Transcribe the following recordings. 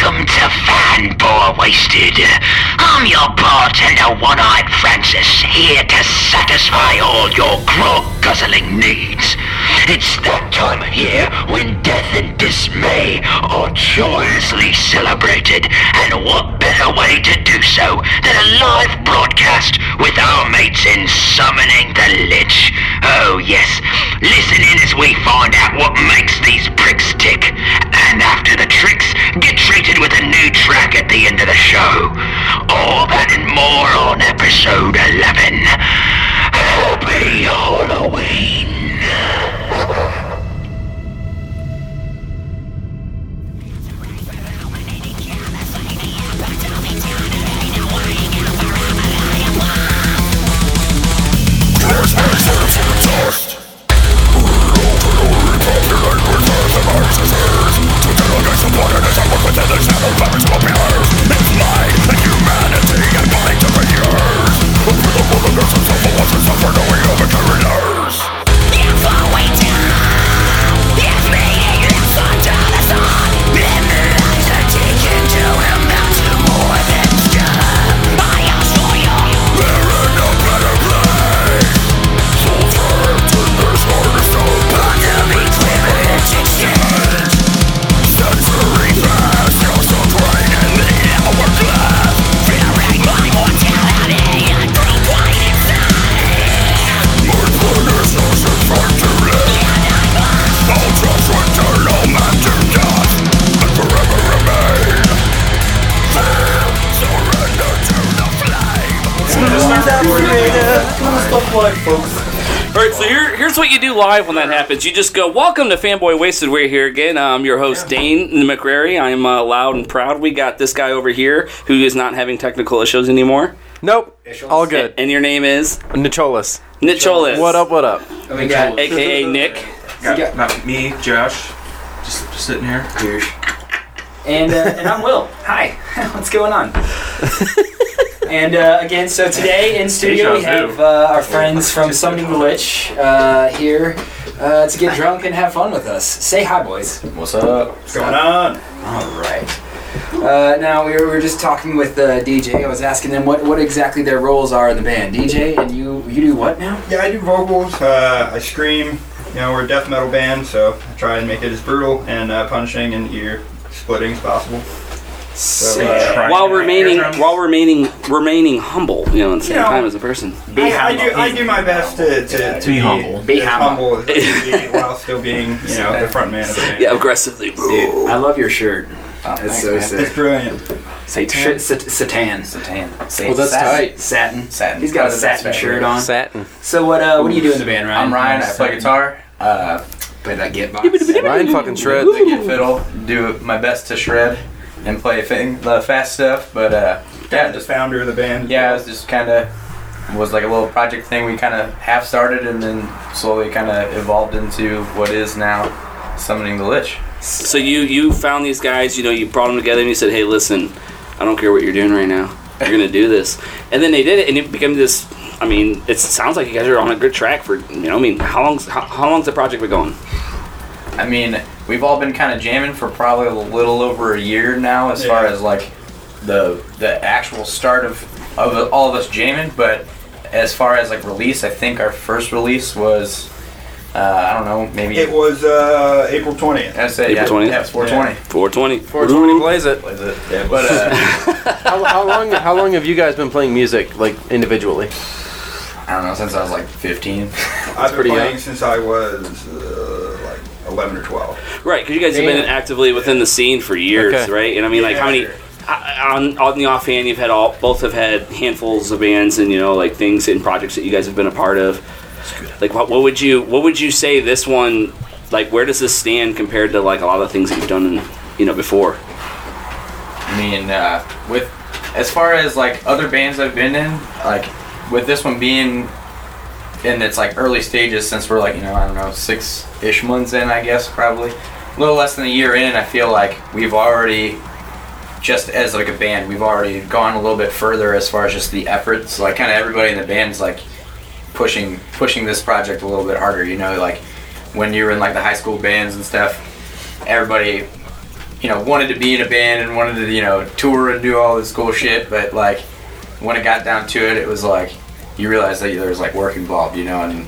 Welcome to Fanboy Wasted. I'm your bartender, One-Eyed Francis, here to satisfy all your grog-guzzling needs. It's that time of year when death and dismay are joyously celebrated, and what better way to do so than a live broadcast with our mates in Summoning the Lich. Oh yes, listen in as we find out what makes these pricks tick, and after the tricks, get treated with a new track at the end of the show. All that and more on episode 11. Happy Halloween. to the shadow powers of appears It's and humanity to suffer knowing of a carrier All right, so here, here's what you do live when that happens. You just go, "Welcome to Fanboy Wasted." We're here again. I'm your host Dane McCrary. I'm uh, loud and proud. We got this guy over here who is not having technical issues anymore. Nope. All good. And your name is Nicholas. Nicholas. What up, what up? We got AKA Nick. got- Not me, Josh. Just, just sitting here. and uh, and I'm Will. Hi, what's going on? and uh, again, so today in studio we have uh, our friends from Summoning the Lich uh, here uh, to get drunk and have fun with us. Say hi, boys. What's up? What's going on? All right. Uh, now we were, we were just talking with uh, DJ. I was asking them what, what exactly their roles are in the band. DJ, and you you do what now? Yeah, I do vocals. Uh, I scream. You know, we're a death metal band, so I try and make it as brutal and uh, punishing and ear splitting as possible. So, uh, Try- While Eardrums. remaining, while remaining, remaining humble, you know, at the same You know, time as a person. I, I do I do my best to, to, to Be humble. be Be humble. humble as I can be while still being you know the front man of the band. Yeah, aggressively. I love your shirt. Oh, It's so It's sick. brilliant. Satan. Satan. Satan. Well, that's tight. Satin. Satin. He's got a Probably the best satin favorite. shirt on. Satin. So what? Uh, what do you do in the band, Ryan? I'm Ryan. I play guitar. Uh, Play that get box. Ryan fucking shreds. I get fiddle. Do my best to shred and play thing, the fast stuff. But uh, yeah, The just founder of the band. yeah, it was just kind of was like a little project thing we kind of half started and then slowly kind of evolved into what is now summoning the lich. So you you found these guys, you know, you brought them together and you said, "Hey, listen, I don't care what you're doing right now. You're gonna do this." And then they did it, and it became this. I mean, it sounds like you guys are on a good track for you know. I mean, how long's how, how long's the project been going? I mean, we've all been kind of jamming for probably a little over a year now, as far as like the the actual start of of all of us jamming. But as far as like release, I think our first release was uh, I don't know, maybe It was uh, April twentieth. I'd say April yeah, 20th? yeah, it's 420. 420. 420 blaze it. Was it? Yeah, But uh, How, how long how long have you guys been playing music like individually? I don't know since I was like 15. I've been pretty playing young. since I was uh, like eleven or twelve. Right, because you guys have been actively within the scene for years, Okay. right? And I mean, like, how many? I- On on the offhand, you've had all both have had handfuls of bands and you know like things and projects that you guys have been a part of. Like, what, what would you what would you say this one? Like, where does this stand compared to like a lot of things that you've done, in, you know, before? I mean, uh, with as far as like other bands I've been in, like with this one being in its like early stages, since we're like you know I don't know six ish months in, I guess probably a little less than a year in. I feel like we've already just as like a band, we've already gone a little bit further as far as just the effort. So like kind of everybody in the band's like pushing pushing this project a little bit harder. You know, like when you were in like the high school bands and stuff, everybody you know, wanted to be in a band and wanted to, you know, tour and do all this cool shit. But like, when it got down to it, it was like you realize that there's like work involved, you know, and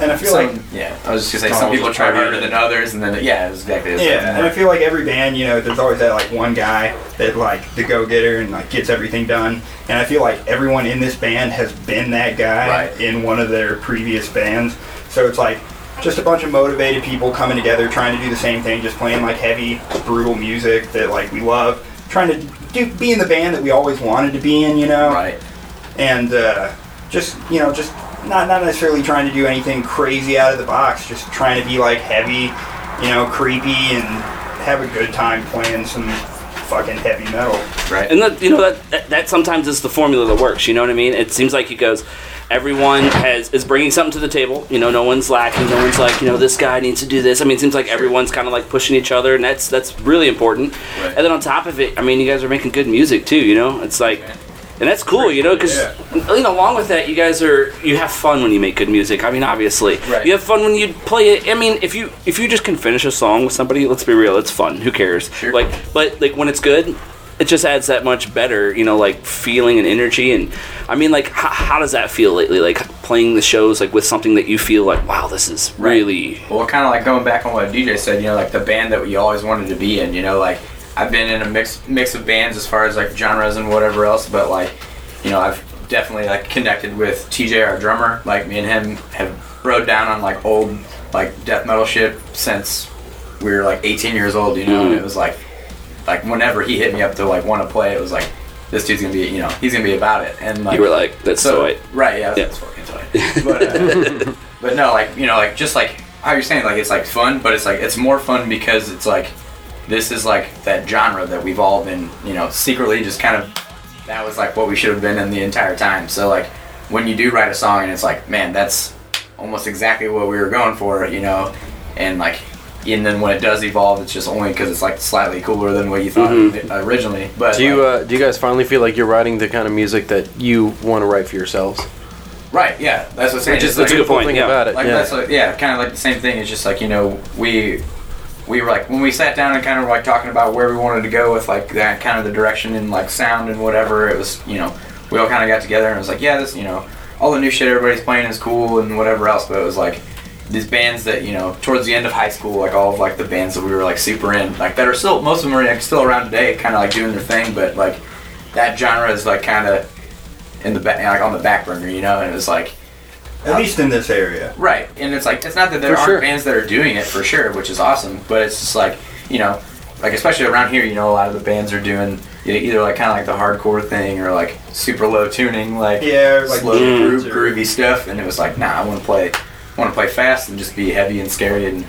And I feel some, like yeah, I was just gonna say some people try harder than others, and then yeah, it was exactly the same. Yeah, and I feel like every band, you know, there's always that like one guy that like the go-getter and like gets everything done. And I feel like everyone in this band has been that guy Right. in one of their previous bands. So it's like just a bunch of motivated people coming together, trying to do the same thing, just playing like heavy, brutal music that like we love, trying to do be in the band that we always wanted to be in, you know right. and uh, just you know just not not necessarily trying to do anything crazy out of the box just trying to be like heavy you know creepy and have a good time playing some fucking heavy metal Right. And that you know that, that that sometimes is the formula that works. You know what I mean? It seems like he goes. Everyone has is bringing something to the table. You know, no one's lacking. No one's like, you know, this guy needs to do this. I mean, it seems like everyone's kind of like pushing each other, and that's that's really important. Right. And then on top of it, I mean, you guys are making good music too. You know, it's like, and that's cool. You know, because Yeah. you know, along with that, you guys are you have fun when you make good music. I mean, obviously, Right. you have fun when you play it. I mean, if you if you just can finish a song with somebody, let's be real, it's fun. Who cares? Sure. Like, but like when it's good, it just adds that much better, you know, like feeling and energy. And I mean, like, how, how does that feel lately? Like playing the shows like with something that you feel like, wow, this is Right. really Well, kind of like going back on what DJ said, you know, like the band that we always wanted to be in. You know, like I've been in a mix mix of bands as far as like genres and whatever else, but like, you know, I've definitely like connected with TJ, our drummer. Like me and him have rode down on like old like death metal shit since we were like 18 years old. You know, and it was like like whenever he hit me up to like want to play, it was like this dude's gonna be, you know, he's gonna be about it. And like you were like, that's so, it. Right, yeah, Yeah. that's fucking tight. But, uh, but no, like you know, like just like how you're saying, like it's like fun, but it's like it's more fun because it's like this is like that genre that we've all been, you know, secretly just kind of that was like what we should have been in the entire time. So like when you do write a song and it's like, man, that's almost exactly what we were going for, you know, and like. And then when it does evolve, it's just only because it's like slightly cooler than what you thought originally. But Do you like- uh, do you guys finally feel like you're writing the kind of music that you want to write for yourselves? right? Yeah, that's what I'm saying. Which is the like- good beautiful point, thing yeah. about it. like yeah. that's like, yeah, kind of like the same thing. It's just like you know we we were like when we sat down and kind of like talking about where we wanted to go with like that kind of the direction and like sound and whatever. It was you know we all kind of got together and it was like yeah this you know all the new shit everybody's playing is cool and whatever else. But it was like these bands that you know towards the end of high school like all of like the bands that we were like super in like that are still most of them are like still around today kind of like doing their thing but like that genre is like kind of in the back like on the back burner you know and it was like at least in this area Right, and it's like it's not that there For aren't sure. bands that are doing it for sure, which is awesome. But it's just like you know, like especially around here, you know, a lot of the bands are doing you know, either like kind of like the hardcore thing or like super low tuning, like yeah like slow groove, or- groovy stuff. And it was like, nah, I want to play, want to play fast and just be heavy and scary and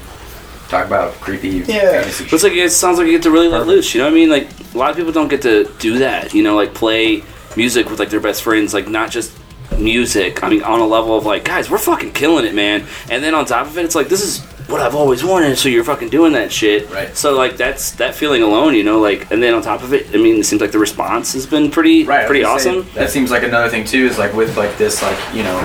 talk about creepy Yeah. fantasy. It's like it sounds like you get to really let loose. You know what I mean? Like a lot of people don't get to do that. You know, like play music with like their best friends. Like not just music. I mean, on a level of like, guys, we're fucking killing it, man. And then on top of it, it's like this is what I've always wanted. So you're fucking doing that shit. Right. So like that's that feeling alone. You know, like and then on top of it, I mean, it seems like the response has been pretty right, pretty gonna say, awesome. that seems like another thing too. Is like with like this like you know,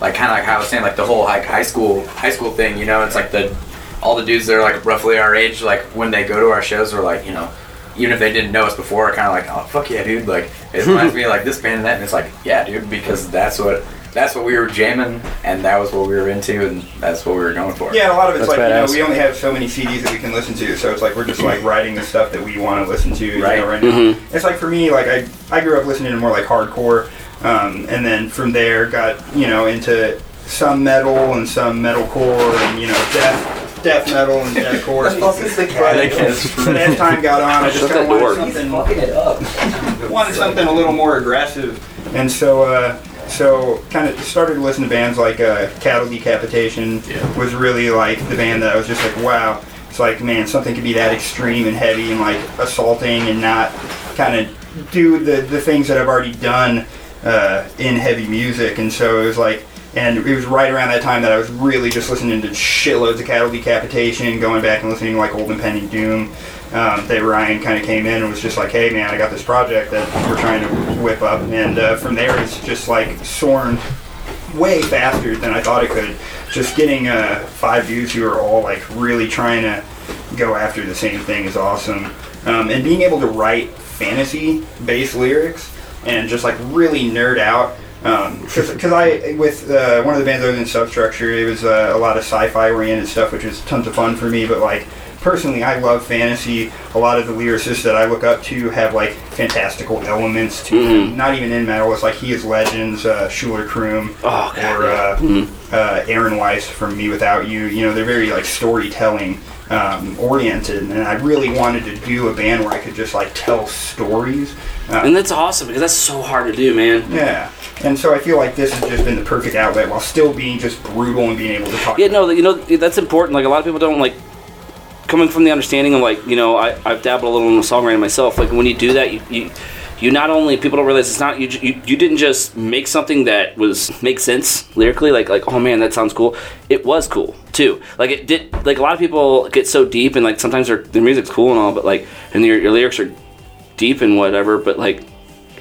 like kind of like how I was saying like the whole like high school high school thing. You know, it's like the all the dudes that are like roughly our age. Like when they go to our shows, are like you know. Even if they didn't know us before, kind of like, oh fuck yeah, dude! Like it reminds me of like this band and that, and it's like, yeah, dude, because that's what that's what we were jamming, and that was what we were into, and that's what we were going for. yeah and a lot of it's That's like you know we only have so many CDs that we can listen to so it's like we're just like writing the stuff that we want to listen to you Right. know, right now it's like for me like I, I grew up listening to more like hardcore um, and then from there got you know into some metal and some metalcore and you know death death metal and deathcore but, but as time got on I just Shut kind of that door. wanted something wanted something a little more aggressive. And so uh, so kind of started to listen to bands like uh, Cattle Decapitation was really like the band that I was just like wow. It's like man something could be that extreme and heavy and like assaulting and not kind of do the the things that I've already done uh, in heavy music. And so it was like and it was right around that time that I was really just listening to shitloads of Cattle Decapitation going back and listening to like Old Impending Doom um, that Ryan kind of came in and was just like, hey man, I got this project that we're trying to whip up. And uh, from there, it's just like soaring way faster than I thought it could. Just getting uh, five dudes who are all like really trying to go after the same thing is awesome. Um, and being able to write fantasy based lyrics and just like really nerd out. Because I, with uh, one of the bands I was in, Substructure, it was uh, a lot of sci fi oriented stuff, which was tons of fun for me. But like, personally, I love fantasy. A lot of the lyricists that I look up to have like fantastical elements to them. Not even in metal. It's like He Is Legends, uh, Schuylar Croom, Oh, or uh, uh, Aaron Weiss from Me Without You. You know, they're very like storytelling um, oriented, and I really wanted to do a band where I could just like tell stories. Uh, And that's awesome because that's so hard to do, man. yeah, and so I feel like this has just been the perfect outlet while still being just brutal and being able to talk. Yeah, no, you know that's important. Like a lot of people don't like coming from the understanding of like you know I I've dabbled a little in the songwriting myself. Like when you do that, you you, you not only people don't realize it's not you, you you didn't just make something that was make sense lyrically. Like like oh man that sounds cool. It was cool too. Like it did. Like a lot of people get so deep and like sometimes their their music's cool and all, but like and your, your lyrics are deep and whatever, but like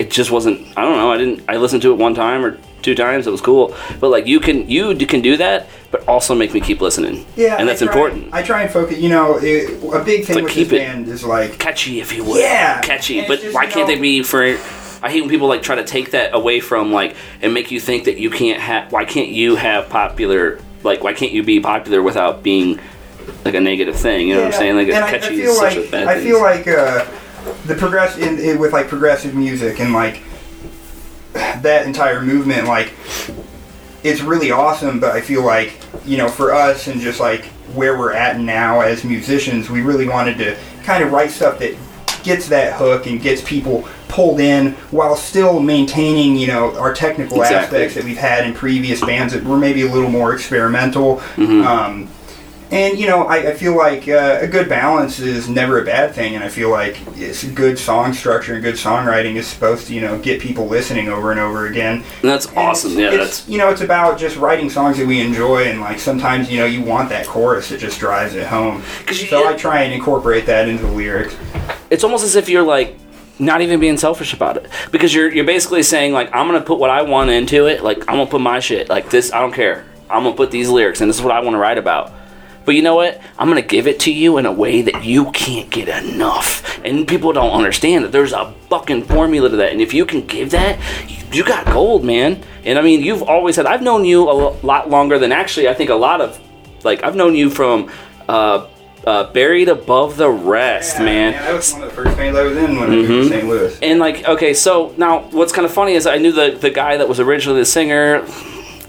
it just wasn't i don't know i didn't i listened to it one time or two times it was cool. But like you can you can do that but also make me keep listening. Yeah, and that's I try- important. I try and focus. You know, it, a big thing But with keep this it- band is like catchy if you would. Yeah, catchy. And but just, why you can't they be for i hate when people like try to take that away from like and make you think that you can't have why can't you have popular like why can't you be popular without being like a negative thing? You know what i'm saying? Like and I- I catchy feel is such a bad I thing. feel like uh, the progress in, in with like progressive music and like that entire movement, like it's really awesome. But I feel like you know, for us and just like where we're at now as musicians, we really wanted to kind of write stuff that gets that hook and gets people pulled in while still maintaining you know our technical Exactly. aspects that we've had in previous bands that were maybe a little more experimental Mm-hmm. um, and you know I, I feel like uh, a good balance is never a bad thing and i feel like it's good song structure and good songwriting is supposed to you know get people listening over and over again. And that's and awesome. It's- yeah it's, that's you know it's about just writing songs that we enjoy and like sometimes you know you want that chorus that just drives it home. So i try and incorporate that into the lyrics. It's almost as if you're like not even being selfish about it. Because you're you're basically saying like I'm gonna put what I want into it. Like I'm gonna put my shit. Like this I don't care. I'm gonna put these lyrics and this is what I want to write about but you know what? I'm gonna give it to you in a way that you can't get enough. And people don't understand that there's a fucking formula to that. And if you can give that you got gold man. And I mean you've always had I've known you a lot longer than actually I think a lot of like I've known you from uh, uh, buried above the rest Yeah, man. that was one of the first bands i was in when i moved to st louis. And like, okay, so now what's kind of funny is I knew the the guy that was originally the singer.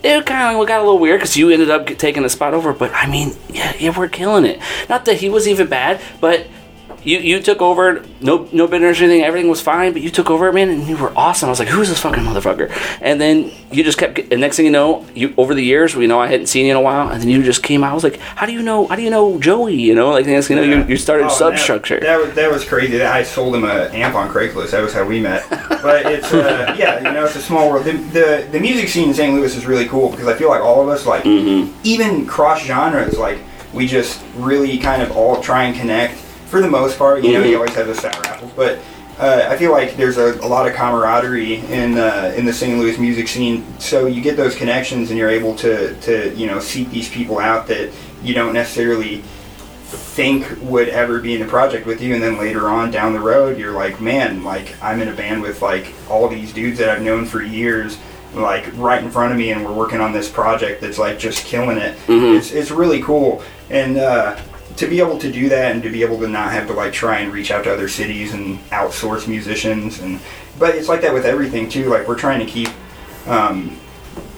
It kind of got a little weird because you ended up taking the spot over. But I mean, yeah, yeah, we're killing it. Not that he was even bad, but you you took over. No no bitterness or anything. Everything was fine, but you took over, man, and you were awesome. I was like, who's this fucking motherfucker? And then you just kept. And next thing you know, you over the years, we know I hadn't seen you in a while, and then you just came out. I was like, how do you know? How do you know Joey? You know, like next thing you know, you, you started Oh, substructure. That, that was that was crazy. I sold him an amp on Craigslist. That was how we met. But it's uh, yeah, you know, it's a small world. The, the the music scene in St. Louis is really cool because I feel like all of us, like Mm-hmm. even cross genres, like we just really kind of all try and connect for the most part. You know, you always have the sour apples, but. Uh, I feel like there's a, a lot of camaraderie in uh, in the St. Louis music scene, so you get those connections, and you're able to, to you know seek these people out that you don't necessarily think would ever be in a project with you and then later on down the road you're like man like i'm in a band with like all these dudes that i've known for years like right in front of me and we're working on this project that's like just killing it Mhm. it's, it's really cool and uh, to be able to do that and to be able to not have to like try and reach out to other cities and outsource musicians and but it's like that with everything too like we're trying to keep um,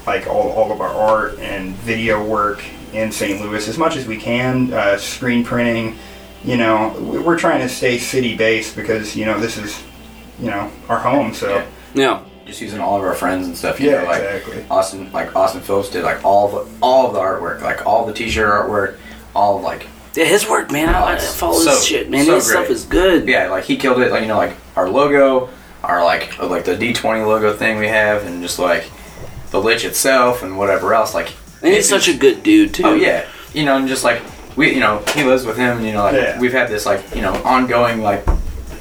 like all, all of our art and video work in St. Louis as much as we can. Uh, screen printing, you know, we- we're trying to stay city based because you know this is, you know, our home. So Yeah. yeah. Just using all of our friends and stuff. You Yeah, know, like exactly. Austin, like Austin Phillips did like all the all of the artwork, like all the T-shirt artwork, all of like Yeah, his work, man. I, I Oh, follow so- his shit, man. so his stuff is good. yeah, like he killed it. Like you know, like our logo, our like uh, like the D20 logo thing we have, and just like the lich itself and whatever else. Like and he's such a good dude too. Oh yeah, you know, and just like we, you know, he lives with him. You know, like Yeah. we've had this like you know ongoing like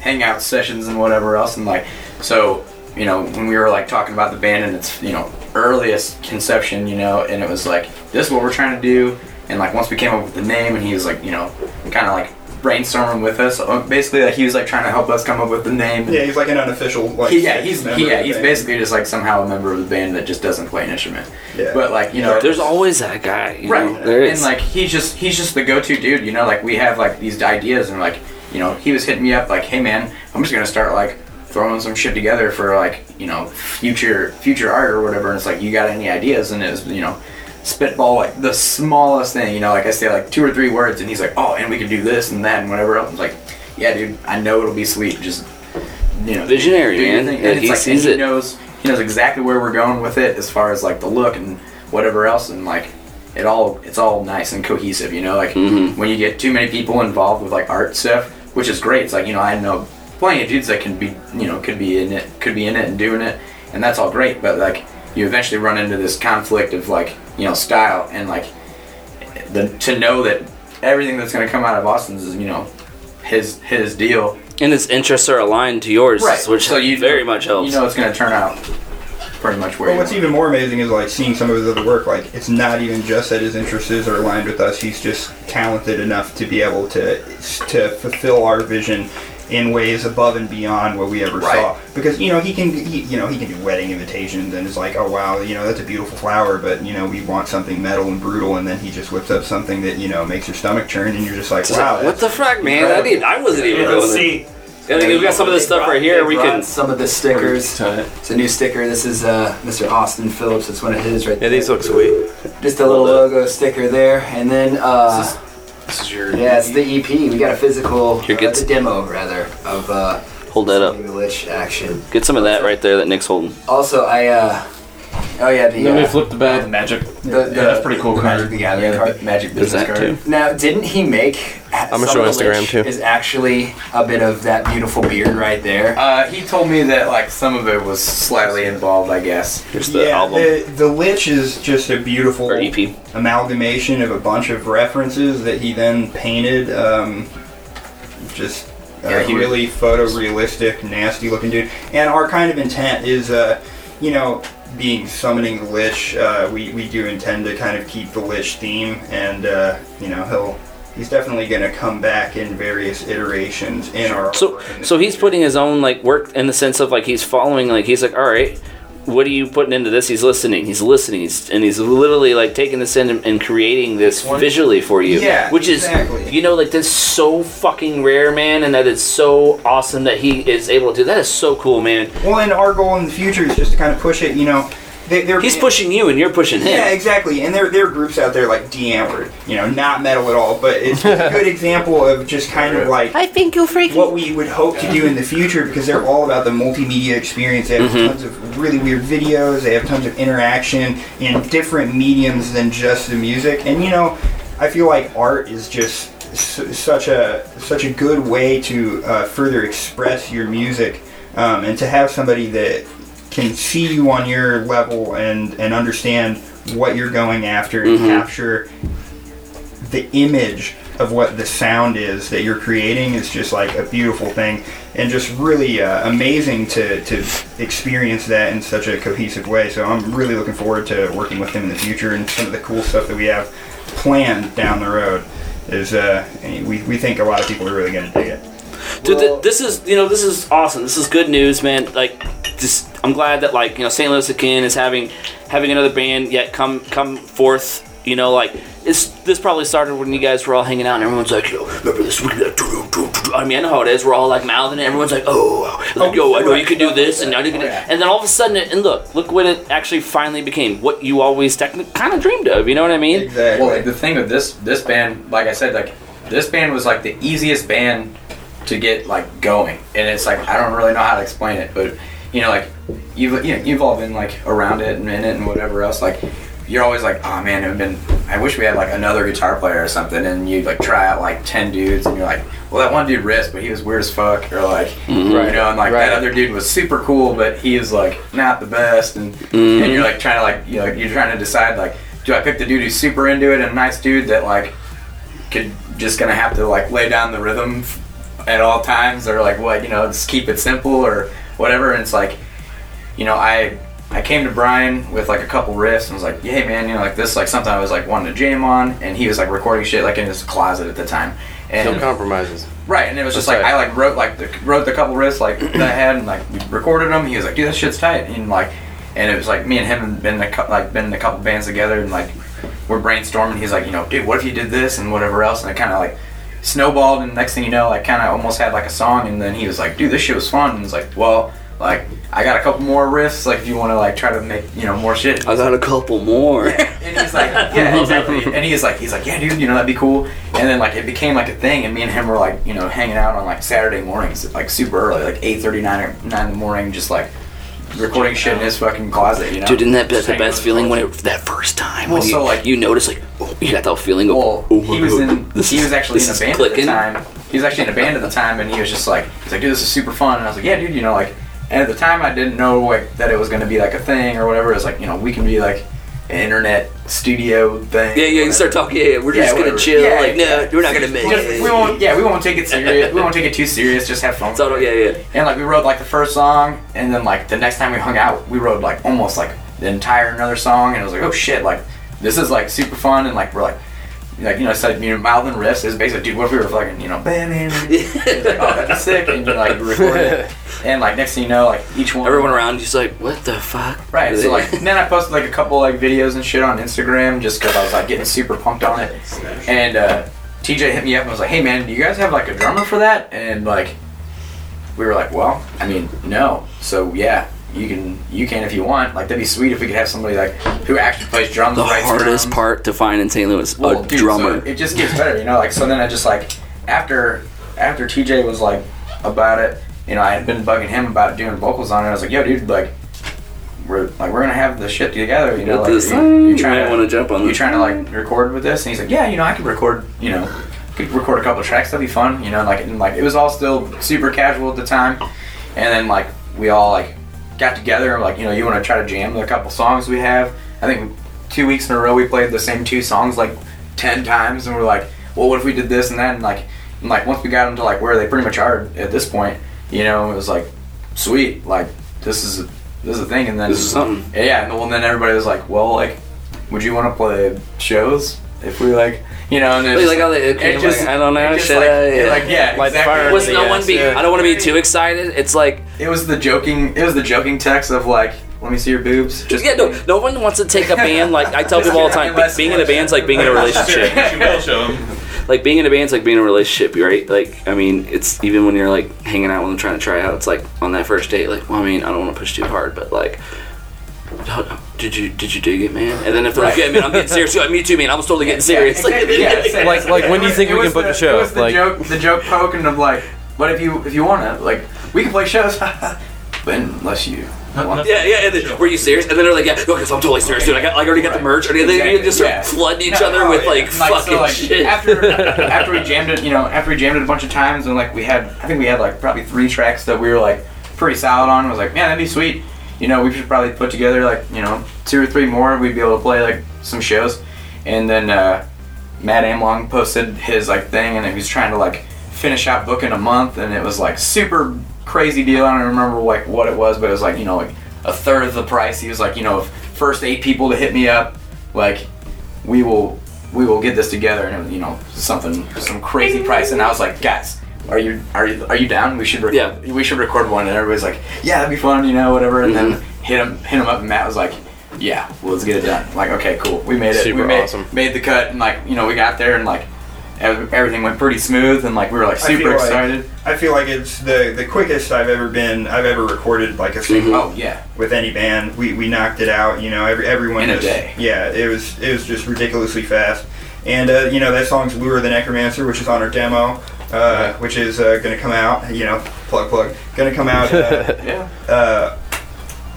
hangout sessions and whatever else, and like so you know when we were like talking about the band and its you know earliest conception, you know, and it was like this is what we're trying to do, and like once we came up with the name, and he was like you know kind of like brainstorming with us. Uh, Basically, like he was like trying to help us come up with the name. Yeah, he's like an unofficial like. He- yeah, he's he, yeah, he's band. basically just like somehow a member of the band that just doesn't play an instrument. Yeah. But like you know, There's always that guy. You right, Know? There and is. like he's just he's just the go-to dude. You know, like we have like these ideas and like you know he was hitting me up like, hey man, I'm just gonna start like throwing some shit together for like you know future future art or whatever. And it's like you got any ideas? And it's you know spitball like the smallest thing. You know, like I say like two or three words, and he's like, oh, and we could do this and that and whatever else. I was like, yeah, dude, I know it'll be sweet. Just you know, Visionary, man. Yeah, And it's he like, sees and it. He knows he knows exactly where we're going with it as far as like the look and whatever else, and like it all it's all nice and cohesive. You know, like Mhm. when you get too many people involved with like art stuff, which is great. It's like you know I know plenty of dudes that can be you know could be in it could be in it and doing it, and that's all great. But like you eventually run into this conflict of like you know style and like the to know that everything that's going to come out of Austin's is you know his his deal and his interests are aligned to yours, which so you very much helps. You know it's going to turn out pretty much where Well, what's even more amazing is like seeing some of his other work. Like it's not even just that his interests are aligned with us. He's just talented enough to be able to to fulfill our vision in ways above and beyond what we ever Right. saw. Because you know he can, he, you know he can do wedding invitations, and it's like, oh wow, you know that's a beautiful flower, but you know we want something metal and brutal, and then he just whips up something that you know makes your stomach churn, and you're just like, wow, like, what the fuck, man? I, incredible. didn't, I wasn't even Let's doing see. it. I think we've got some of this stuff right here. We can. some of the stickers. It's a new sticker. This is uh, Mr. Austin Phillips. It's one of his right Yeah, there. these look sweet. Just a little logo sticker there, and then uh, This is- your yeah, it's the EP. We got a physical, Here, uh, get- the demo rather of uh, Hold that up. English action. Get some of that right there that Nick's holding. Also, I uh, oh yeah, the Let me uh, flip the bag. Magic. the, Yeah, that's pretty cool the card. Magic the Gathering yeah, card. the magic There's business that card. too. Now, didn't he make? I'm gonna show Instagram, too. Is actually a bit of that beautiful beard right there. Uh, he told me that like some of it was slightly involved. I guess. Here's the yeah, album the the Lich is just a beautiful or EP. amalgamation of a bunch of references that he then painted. Um, just a Yeah, he- really photorealistic, nasty looking dude. And our kind of intent is, uh, you know, being summoning the Lich. Uh, we we do intend to kind of keep the Lich theme, and uh, you know he'll. He's definitely going to come back in various iterations in our. So, artwork in the so he's putting his own like work in the sense of like he's following like he's like, all right, what are you putting into this? He's listening. He's listening. He's, and he's literally like taking this in and, and creating this visually for you. Yeah, which exactly. is you know like that's so fucking rare, man, and that is so awesome that he is able to. That is so cool, man. Well, and our goal in the future is just to kind of push it. You know, they, they're He's pushing you, and you're pushing him. Yeah, exactly. And there, there are groups out there like Die Antwoord, you know, not metal at all, but it's a good example of just kind of like I think you're freaking. what we would hope to do in the future because they're all about the multimedia experience. They have Mhm. tons of really weird videos, they have tons of interaction in different mediums than just the music. And you know, I feel like art is just s- such a such a good way to uh, further express your music um, and to have somebody that can see you on your level and and understand what you're going after and Mhm. capture the image of what the sound is that you're creating is just like a beautiful thing and just really uh, amazing to, to experience that in such a cohesive way so i'm really looking forward to working with him in the future and some of the cool stuff that we have planned down the road is uh, we, we think a lot of people are really going to dig it Dude, th- this is you know this is awesome. This is good news, man. Like, just I'm glad that like you know St. Louis Akin is having having another band yet come come forth. You know, like it's this probably started when you guys were all hanging out and everyone's like, yo, remember this? We can do that. Do, do, do, do." I mean, I know how it is. We're all like mouthing it. Everyone's like, oh, like, oh, yo, I know you can do this, and now you oh, can do. And then all of a sudden, it, and look, look what it actually finally became. What you always technically kind of dreamed of. You know what I mean? exactly Well, the thing with this this band, like I said, like this band was like the easiest band to get like going, and it's like I don't really know how to explain it, but you know, like you've you know, you've all been like around it and in it and whatever else, like. You're always like, oh man, it would been. I wish we had like another guitar player or something, and you like try out like ten dudes, and you're like, well, that one dude risked, but he was weird as fuck, or like, Mhm. you know, and like Right. that other dude was super cool, but he is like not the best, and and you're like trying to like you know you're trying to decide like, do I pick the dude who's super into it and a nice dude that like could just gonna have to like lay down the rhythm f- at all times, or like what you know just keep it simple or whatever, and it's like, you know, I I came to Brian with like a couple riffs and was like, "Hey man, you know, like this is like something I was like wanting to jam on," and he was like recording shit like in his closet at the time. And No compromises. Right, and it was just That's like. I like wrote like the, wrote the couple riffs like that I had and like recorded them. He was like, "Dude, that shit's tight," and like, and it was like me and him had been a like been in a couple bands together and like we're brainstorming. He's like, you know, dude, what if you did this and whatever else, and it kind of like snowballed. And next thing you know, like kind of almost had like a song. And then he was like, dude, this shit was fun. And it's like, well, like I got a couple more riffs. Like if you want to like try to make you know more shit. I got a couple more. And he's like, yeah, exactly. And he's like, he's like, yeah, dude, you know, that'd be cool. And then like it became like a thing, and me and him were like, you know, hanging out on like Saturday mornings, like super early, like eight thirty, nine or nine in the morning, just like recording shit in his fucking closet, you know. Dude, isn't that be- the best feeling when it that first time? Well, when you, so, like- you notice like oh, you got that feeling of Well, oh, he was in. this he is- was actually this in a is band clicking. at the time. He was actually in a band at the time, and he was just like, he's like, dude, this is super fun. And I was like, yeah, dude, you know, like. And at the time, I didn't know like that it was gonna be like a thing or whatever. It was like, you know, we can be like internet studio thing. Yeah, yeah. You start talking. Yeah, yeah we're Yeah, just gonna chill. Yeah, like, no, we're not gonna make Just- it. we won't. Yeah, we won't take it serious. we won't take it too serious. Just have fun. So, yeah, yeah. And like we wrote like the first song, and then like the next time we hung out, we wrote like almost like the entire another song, and it was like, oh shit, like this is like super fun, and like we're like. Like you know, I said you know, mouthing riffs is basically, dude. What if we were fucking, you know, bam, bam, bam. It's like, oh, that'd sick, and you like record it, and like next thing you know, like each one, Everyone around you's like, what the fuck? Right. So like, then I posted like a couple like videos and shit on Instagram just because I was like getting super pumped on it. And uh, TJ hit me up and was like, "Hey man, do you guys have like a drummer for that?" And like, we were like, "Well, I mean, no. So yeah, you can you can if you want. Like that'd be sweet if we could have somebody like who actually plays drums. the hardest drums. part to find in St. Louis, Well, a dude, drummer. so it just gets better, you know. Like so, then I just like after after TJ was like about it, you know, I had been bugging him about doing vocals on it. I was like, "Yo, dude, like." We're like we're gonna have the shit together, you know. Like, this you're trying might to wanna jump on You this. trying to like record with this? And he's like, yeah, you know, I could record, you know, could record a couple of tracks. That'd be fun, you know. Like and like it was all still super casual at the time, and then like we all like got together. And like you know, you want to try to jam the couple songs we have. I think two weeks in a row we played the same two songs like ten times, and we're like, well, what if we did this and that? And like, and like once we got them to like where they pretty much are at this point, you know, it was like, sweet, like this is this is a thing. And then This is something. yeah, and well, then everybody was like, well, like, would you want to play shows if we like, you know? And then Like, how they- okay, like, I don't know, should like, I? Yeah. like uh, yeah, Light exactly. Was no one be? yeah. I don't want to be too excited. It's like, It was the joking. It was the joking text of like, let me see your boobs. Just yeah, no, no one wants to take a band. Like I tell people all the time, unless- being in a band's like being in a relationship. she will show him. like being in a band's like being in a relationship, right? Like, I mean, it's even when you're like hanging out with them trying to try out. It's like on that first date, like, well, I mean, I don't want to push too hard, but like, "How- did you did you dig it, man? And then if they're like, yeah, man, I'm getting serious. Yeah, me too, man. I was totally getting serious. Yeah, exactly. Yeah. Like- like, when do you think we can book the- a show? It was the Like- joke, the joke poking of like, what if you if you wanna like, we can play shows, but unless you. want Yeah, yeah. And then, were you serious? And then they're like, yeah, because I'm totally serious, dude. I got, like, already got the merch. And then you just start yeah. flooding each No, other no, with yeah. like, so, fucking like, shit. After after we jammed it, you know, after we jammed it a bunch of times, and like we had, I think we had like probably three tracks that we were like pretty solid on. I was like, man, that'd be sweet. You know, we should probably put together like you know two or three more. We'd be able to play like some shows, and then uh, Matt Amlong posted his like thing, and he was trying to like finish out booking a month, and it was like super crazy deal. I don't remember like what it was, but it was like you know like a third of the price. He was like, you know, first eight people to hit me up, like we will we will get this together and you know something some crazy price and I was like guys are you are you are you down we should record, Yeah. we should record one and everybody's like yeah that'd be fun you know whatever and then hit him hit him up and Matt was like yeah well, let's get it done like okay cool we made it Super we made, awesome. made the cut and like you know we got there and like everything went pretty smooth and like we were like I feel super like- excited I feel like it's the the quickest I've ever been. I've ever recorded like a single oh yeah with any band. We, we knocked it out. You know, every everyone In a day. Yeah, it was it was just ridiculously fast. And uh, you know that song's "Lure the Necromancer," which is on our demo, uh, which is uh, going to come out. You know, plug plug, going to come out. Uh, yeah uh,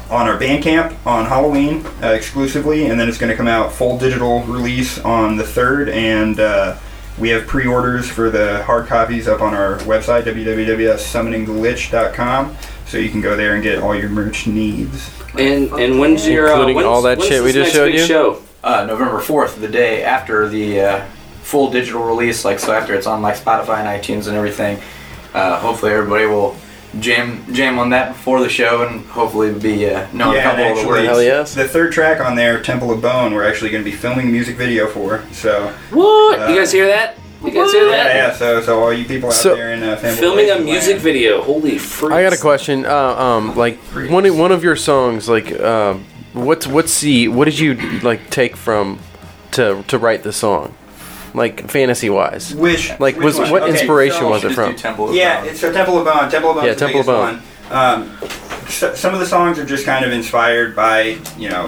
on our Bandcamp on Halloween uh, exclusively, and then it's going to come out full digital release on the third. And uh, we have pre-orders for the hard copies up on our website www.summoningglitch.com, so you can go there and get all your merch needs. and and when's your uh, Including when's, all that when's shit we this just next showed big you? Show? uh, November 4th, the day after the uh, full digital release, like so after it's on like Spotify and iTunes and everything. Uh, hopefully everybody will jam jam on that before the show and hopefully be uh, know a Yeah, couple and of the words. Hell yes. The third track on there, Temple of Bone, we're actually going to be filming a music video for. So What? Uh, you guys hear that? You guys hear yeah, that? yeah. So so all you people out So- there in uh, Fanboy Filming a Land, music video. Holy freak! I got a question. Uh, um, like one of, one of your songs, like um, what's what's the what did you like take from to to write the song, like fantasy wise? Which Like which was one? what Okay, inspiration so- was it from? Temple of Yeah, Bone. it's so Temple of Bone. Temple of Bone. Yeah, the Temple of biggest One. Um, so, some of the songs are just kind of inspired by you know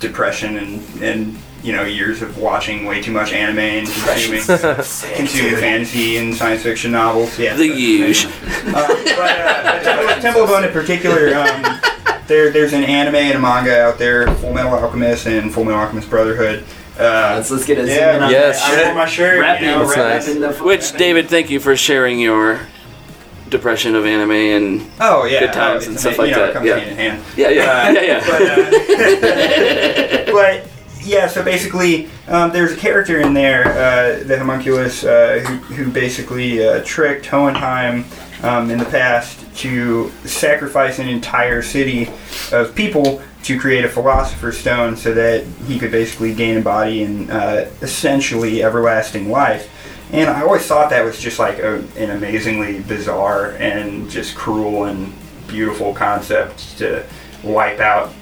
depression and and you know years of watching way too much anime and consuming consuming fantasy and science fiction novels. Yeah, The that's- huge. Uh, but uh, Temple, Temple of Bone in particular, um, there, there's an anime and a manga out there, Full Metal Alchemist and Full Metal Alchemist Brotherhood. Uh, Let's let's get a zoom in on Yes. that. I wore my shirt. Rapping, you know, That's nice. the Which David, thank you for sharing your depression of anime and Oh yeah, Good times uh, and stuff like you know, that, It yeah. hand in hand. yeah, yeah, Uh, yeah, yeah. But, uh, but yeah, so basically, um, there's a character in there, uh, the homunculus, uh, who, who basically uh, tricked Hohenheim um, in the past to sacrifice an entire city of people to create a philosopher's stone so that he could basically gain a body and uh, essentially everlasting life. And I always thought that was just like a, an amazingly bizarre and just cruel and beautiful concept to wipe out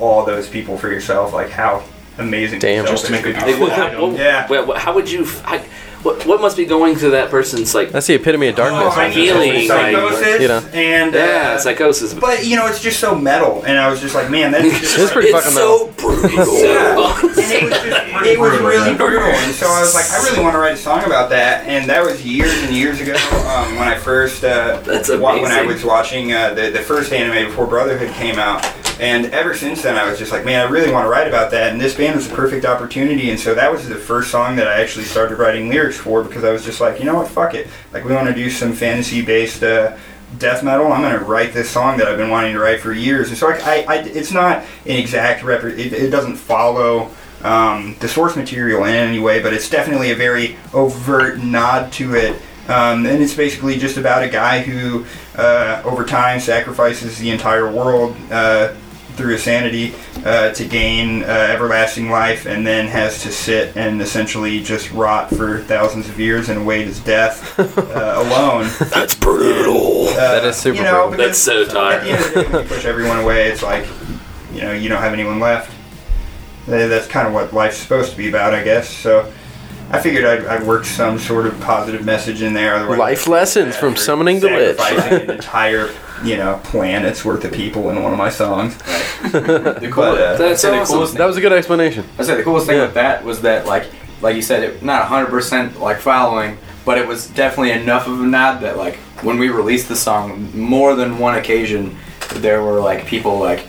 all those people for yourself. Like how amazing! Damn. Just to make a could Like, be. what, how, what, Yeah. what- how would you? How, what, what must be going through that person's like? That's the epitome of darkness. Oh, I right feeling, like- psychosis, You know. and Yeah, uh, psychosis. But you know, it's just so metal, and I was just like, man, that's just It's pretty it's fucking so brutal. And it was just, it was really brutal, and so I was like, I really want to write a song about that, and that was years and years ago um, when I first uh, That's wa- when I amazing. was watching uh, the the first anime before Brotherhood came out, and ever since then I was just like, man, I really want to write about that, and this band was the perfect opportunity, and so that was the first song that I actually started writing lyrics for because I was just like, you know what, fuck it, like we want to do some fantasy based. Uh, death metal. I'm gonna write this song that I've been wanting to write for years, and so I, I, I it's not an exact rep. It, it doesn't follow um, the source material in any way, but it's definitely a very overt nod to it. Um, and it's basically just about a guy who, uh, over time, sacrifices the entire world uh, through his sanity uh, to gain uh, everlasting life, and then has to sit and essentially just rot for thousands of years and await his death uh, alone. That's brutal. Uh, That is super you know, brutal. That's so At the end tired. of the day, when you push everyone away, it's like, you know, you don't have anyone left. That's kind of what life's supposed to be about, I guess. So I figured I'd, I'd work some sort of positive message in there. Otherwise, Life lessons from summoning the lich. sacrificing an entire, you know, planet's worth of people in one of my songs. The cool, But, uh, That's I'd the awesome. coolest That was a good explanation. I say the coolest thing Yeah. with that was that like like you said it not 100% like following but it was definitely enough of a nod that like when we released the song more than one occasion there were like people like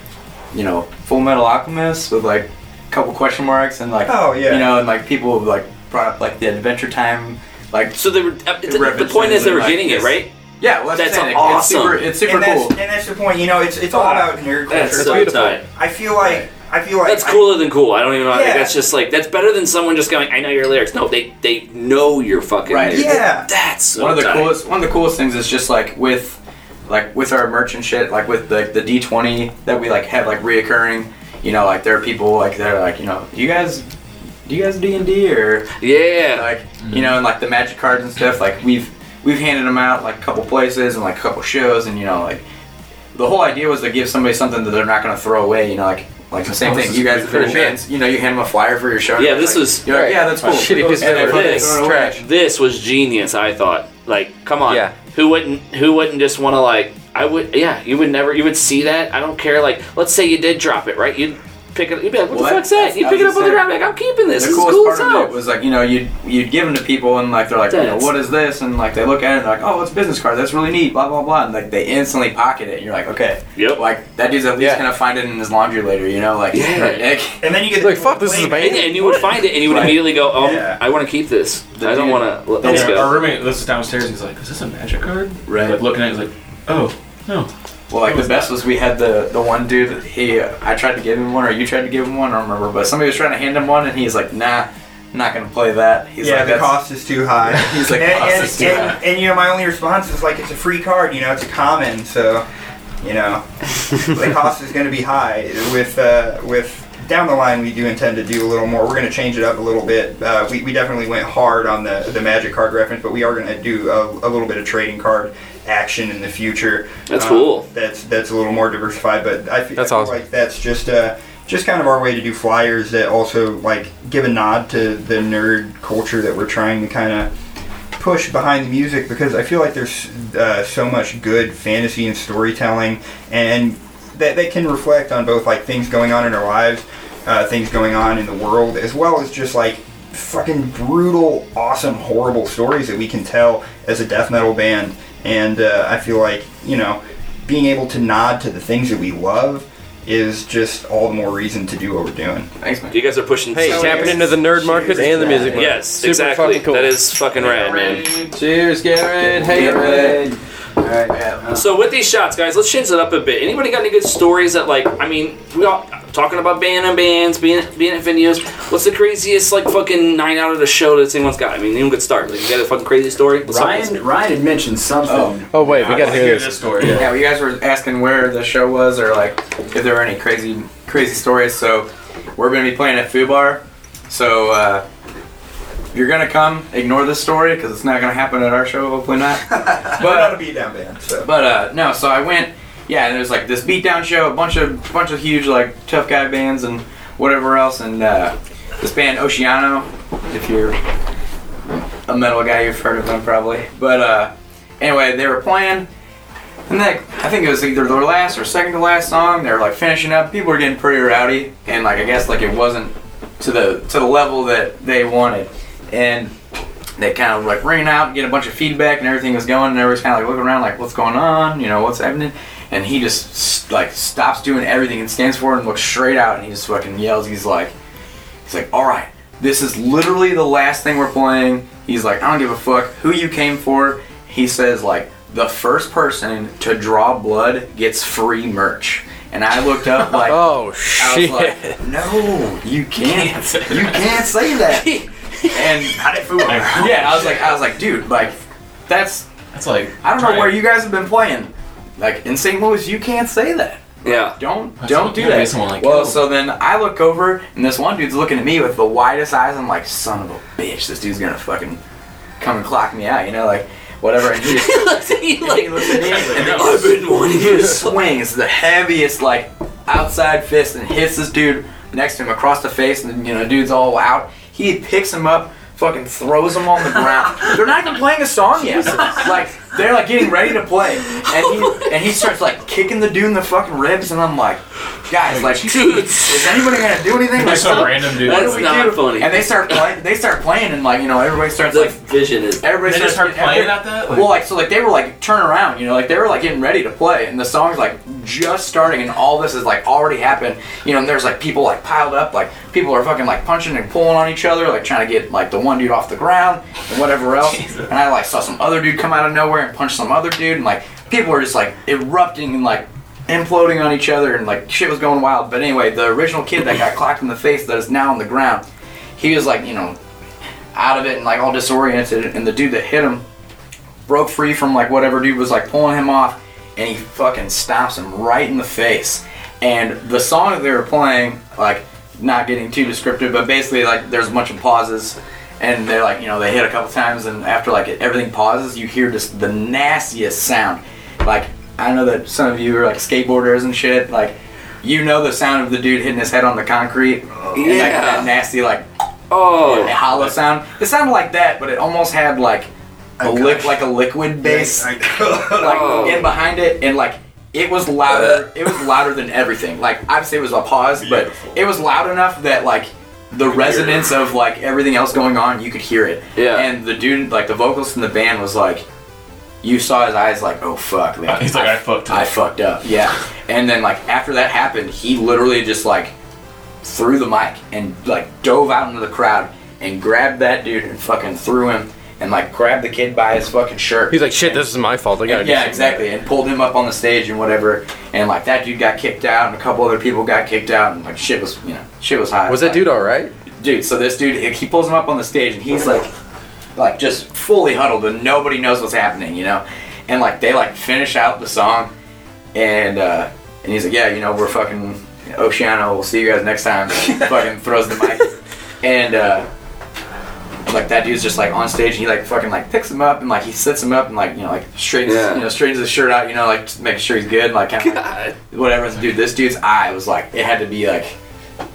you know Full Metal Alchemist with like a couple question marks and like Oh, yeah. you know and like people like brought up like the Adventure Time like So they were, uh, the, the point is they were like getting it right. Yeah well, that's, That's what saying. awesome. it's super, it's super and, that's, cool and that's the point. You know, it's it's all about nerd culture. That's It's so like- tight. I feel like I feel like That's I- cooler than cool. I don't even know. Yeah. That's just like that's better than someone just going. I know your lyrics. No, they they know your fucking Right. lyrics. Yeah. That's so one of the tight. coolest one of the coolest things is just like with like with our merch and shit like with the the D20 that we like have like reoccurring you know like there are people like they're like you know do you guys do you guys D and D or Yeah. like you know and like the magic cards and stuff like we've we've handed them out like a couple places and like a couple shows and you know like the whole idea was to give somebody something that they're not going to throw away you know like like the same Oh, thing you guys pretty have cool. been bands you know you hand them a flyer for your show Yeah, this like, was- you're like, yeah that's oh, cool Shitty piece of paper. This- throw it away. trash. This was genius. I thought. Like, come on. Yeah. Who wouldn't? Who wouldn't just want to like? I would. Yeah. You would never. You would see that. I don't care. Like, let's say you did drop it, right? You'd pick it. You'd be like, what Well, the fuck's that's- that? You I pick it up on the ground. Like, I'm keeping this. the This is coolest cool as part of it was like you know you'd you'd give them to people and like they're like you know what is this and like they look at it and they're like oh it's a business card that's really neat blah blah blah and like they instantly pocket it and you're like okay Yep. like that dude's at least Yeah. gonna find it in his laundry later you know like Yeah. like, And then you get Like, fuck, this is a complaining. And, and you would find it, and you would Right. immediately go, "Oh, Yeah. I want to keep this. The I don't want to. Let's Yeah, go." Our roommate lives downstairs. He's like, "Is this a magic card?" Right. Like looking at, it, he's like, "Oh, no." Well like the best was we had the the one dude that he uh, I tried to give him one or you tried to give him one I don't remember but somebody was trying to hand him one and he's like nah I'm not gonna play that. He's yeah, like, the cost is too high. He's like, and, "Cost and, is too and, high." and, you know, my only response is like, it's a free card. You know, it's a common, so you know, the cost is going to be high. With uh, with down the line, we do intend to do a little more. We're going to change it up a little bit. Uh, we, we definitely went hard on the the magic card reference, but we are going to do a, a little bit of trading card action in the future. That's Um, cool. That's that's a little more diversified, but I feel, That's I feel awesome. like that's just uh, just kind of our way to do flyers that also like give a nod to the nerd culture that we're trying to kind of push behind the music because I feel like there's uh, so much good fantasy and storytelling and that that can reflect on both like things going on in our lives, uh, things going on in the world, as well as just like fucking brutal, awesome, horrible stories that we can tell as a death metal band. And uh, I feel like you know being able to nod to the things that we love is just all the more reason to do what we're doing. Thanks, man. You guys are pushing. Hey, tapping into the nerd market and the music market. Yes, Super exactly. cool. That is fucking rad, man. Cheers, Garrett. Hey, Alright. Alright. So with these shots, guys, let's change it up a bit. Anybody got any good stories that, like, I mean, we all talking about band and bands, being being at venues. What's the craziest like fucking night out of the show that anyone's got? I mean, anyone could start. Like, you got a fucking crazy story? What's up? Ryan, Ryan had mentioned something. Oh wait, we gotta hear this. story. Yeah, well, you guys were asking where the show was, or like if there were any crazy, crazy stories. So we're gonna be playing at Fubar. So uh, if you're gonna come, ignore this story because it's not gonna happen at our show. Hopefully not. We're not but a beatdown band, so. but uh, no. So I went. Yeah, and there's like this beatdown show, a bunch of bunch of huge like tough guy bands and whatever else, and uh, this band Oceano. If you're a metal guy, you've heard of them probably. But uh, anyway, they were playing. And like, I think it was either their last or second to last song. They were like finishing up. People were getting pretty rowdy, and like I guess like it wasn't to the to the level that they wanted. And they kind of like ringing out, get a bunch of feedback, and everything was going. And everybody's kind of like looking around, like what's going on? You know, what's happening? And he just like stops doing everything and stands forward and looks straight out, and he just fucking yells. He's like, he's like, all right, this is literally the last thing we're playing. He's like, I don't give a fuck who you came for. He says like the first person to draw blood gets free merch. And I looked up like Oh I was shit! like, no, you can't. You can't say that. And How did food? yeah, I was like, I was like, dude, like, that's That's like I don't know trying- where you guys have been playing. Like in St. Louis, you can't say that. Yeah. Don't That's don't do you gotta be that. like well, you. so then I look over and this one dude's looking at me with the widest eyes. I'm like, son of a bitch, this dude's gonna fucking come and clock me out, you know, like whatever. And he just He, and like, he looks at me and then I've been wanting he just swings the heaviest like outside fist and hits this dude next to him across the face and you know dude's all out he picks him up fucking throws him on the ground they're not even playing a song yet like they're like getting ready to play and he and he starts like kicking the dude in the fucking ribs and i'm like guys like Dude. is anybody gonna do anything like There's some random dude. what That's do we not do funny. and they start playing they start playing and like you know everybody starts The like vision is. everybody They just starts start playing at that. Like, well, like so, like they were like turn around, you know, like they were like getting ready to play, and the song's like just starting, and all this is like already happened, you know. And there's like people like piled up, like people are fucking like punching and pulling on each other, like trying to get like the one dude off the ground and whatever else. And I like saw some other dude come out of nowhere and punch some other dude, and like people were just like erupting and like imploding on each other, and like shit was going wild. But anyway, the original kid that got clocked in the face that is now on the ground, he was like, you know, out of it and like all disoriented, and the dude that hit him broke free from like whatever dude was like pulling him off, and he fucking stomps him right in the face. And the song that they were playing, like not getting too descriptive, but basically like there's a bunch of pauses, and they're like you know they hit a couple times, and after like everything pauses, you hear just the nastiest sound. Like I know that some of you are like skateboarders and shit, like. You know the sound of the dude hitting his head on the concrete, and like Yeah. that nasty like Oh. hollow sound. It sounded like that, but it almost had like a lick, like a liquid bass, like Oh. in behind it, and like it was louder. It was louder than everything. Like obviously it was a pause, but it was loud enough that like the resonance of like everything else going on, you could hear it. Yeah. And the dude, like the vocalist in the band, was like, you saw his eyes, like, oh fuck, man. He's like, I fucked up. I fucked up. Yeah. And then like after that happened, he literally just like threw the mic and like dove out into the crowd and grabbed that dude and fucking threw him and like grabbed the kid by his fucking shirt. He's like, shit, this is my fault. I gotta And- yeah, exactly. And pulled him up on the stage and whatever. And like that dude got kicked out and a couple other people got kicked out and like shit was you know shit was hot. Was that Like, dude all right? dude. So this dude, he pulls him up on the stage, and he's like, like just fully huddled, and nobody knows what's happening, you know. And like they like finish out the song, and uh, and he's like, yeah, you know, we're fucking Oceano. We'll see you guys next time. fucking throws the mic, and uh, like that dude's just like on stage, and he like fucking like picks him up, and like he sits him up, and like you know like straightens Yeah. you know straightens his shirt out, you know, like making sure he's good, uh, and like kind of God. whatever. Dude, this dude's eye was like it had to be like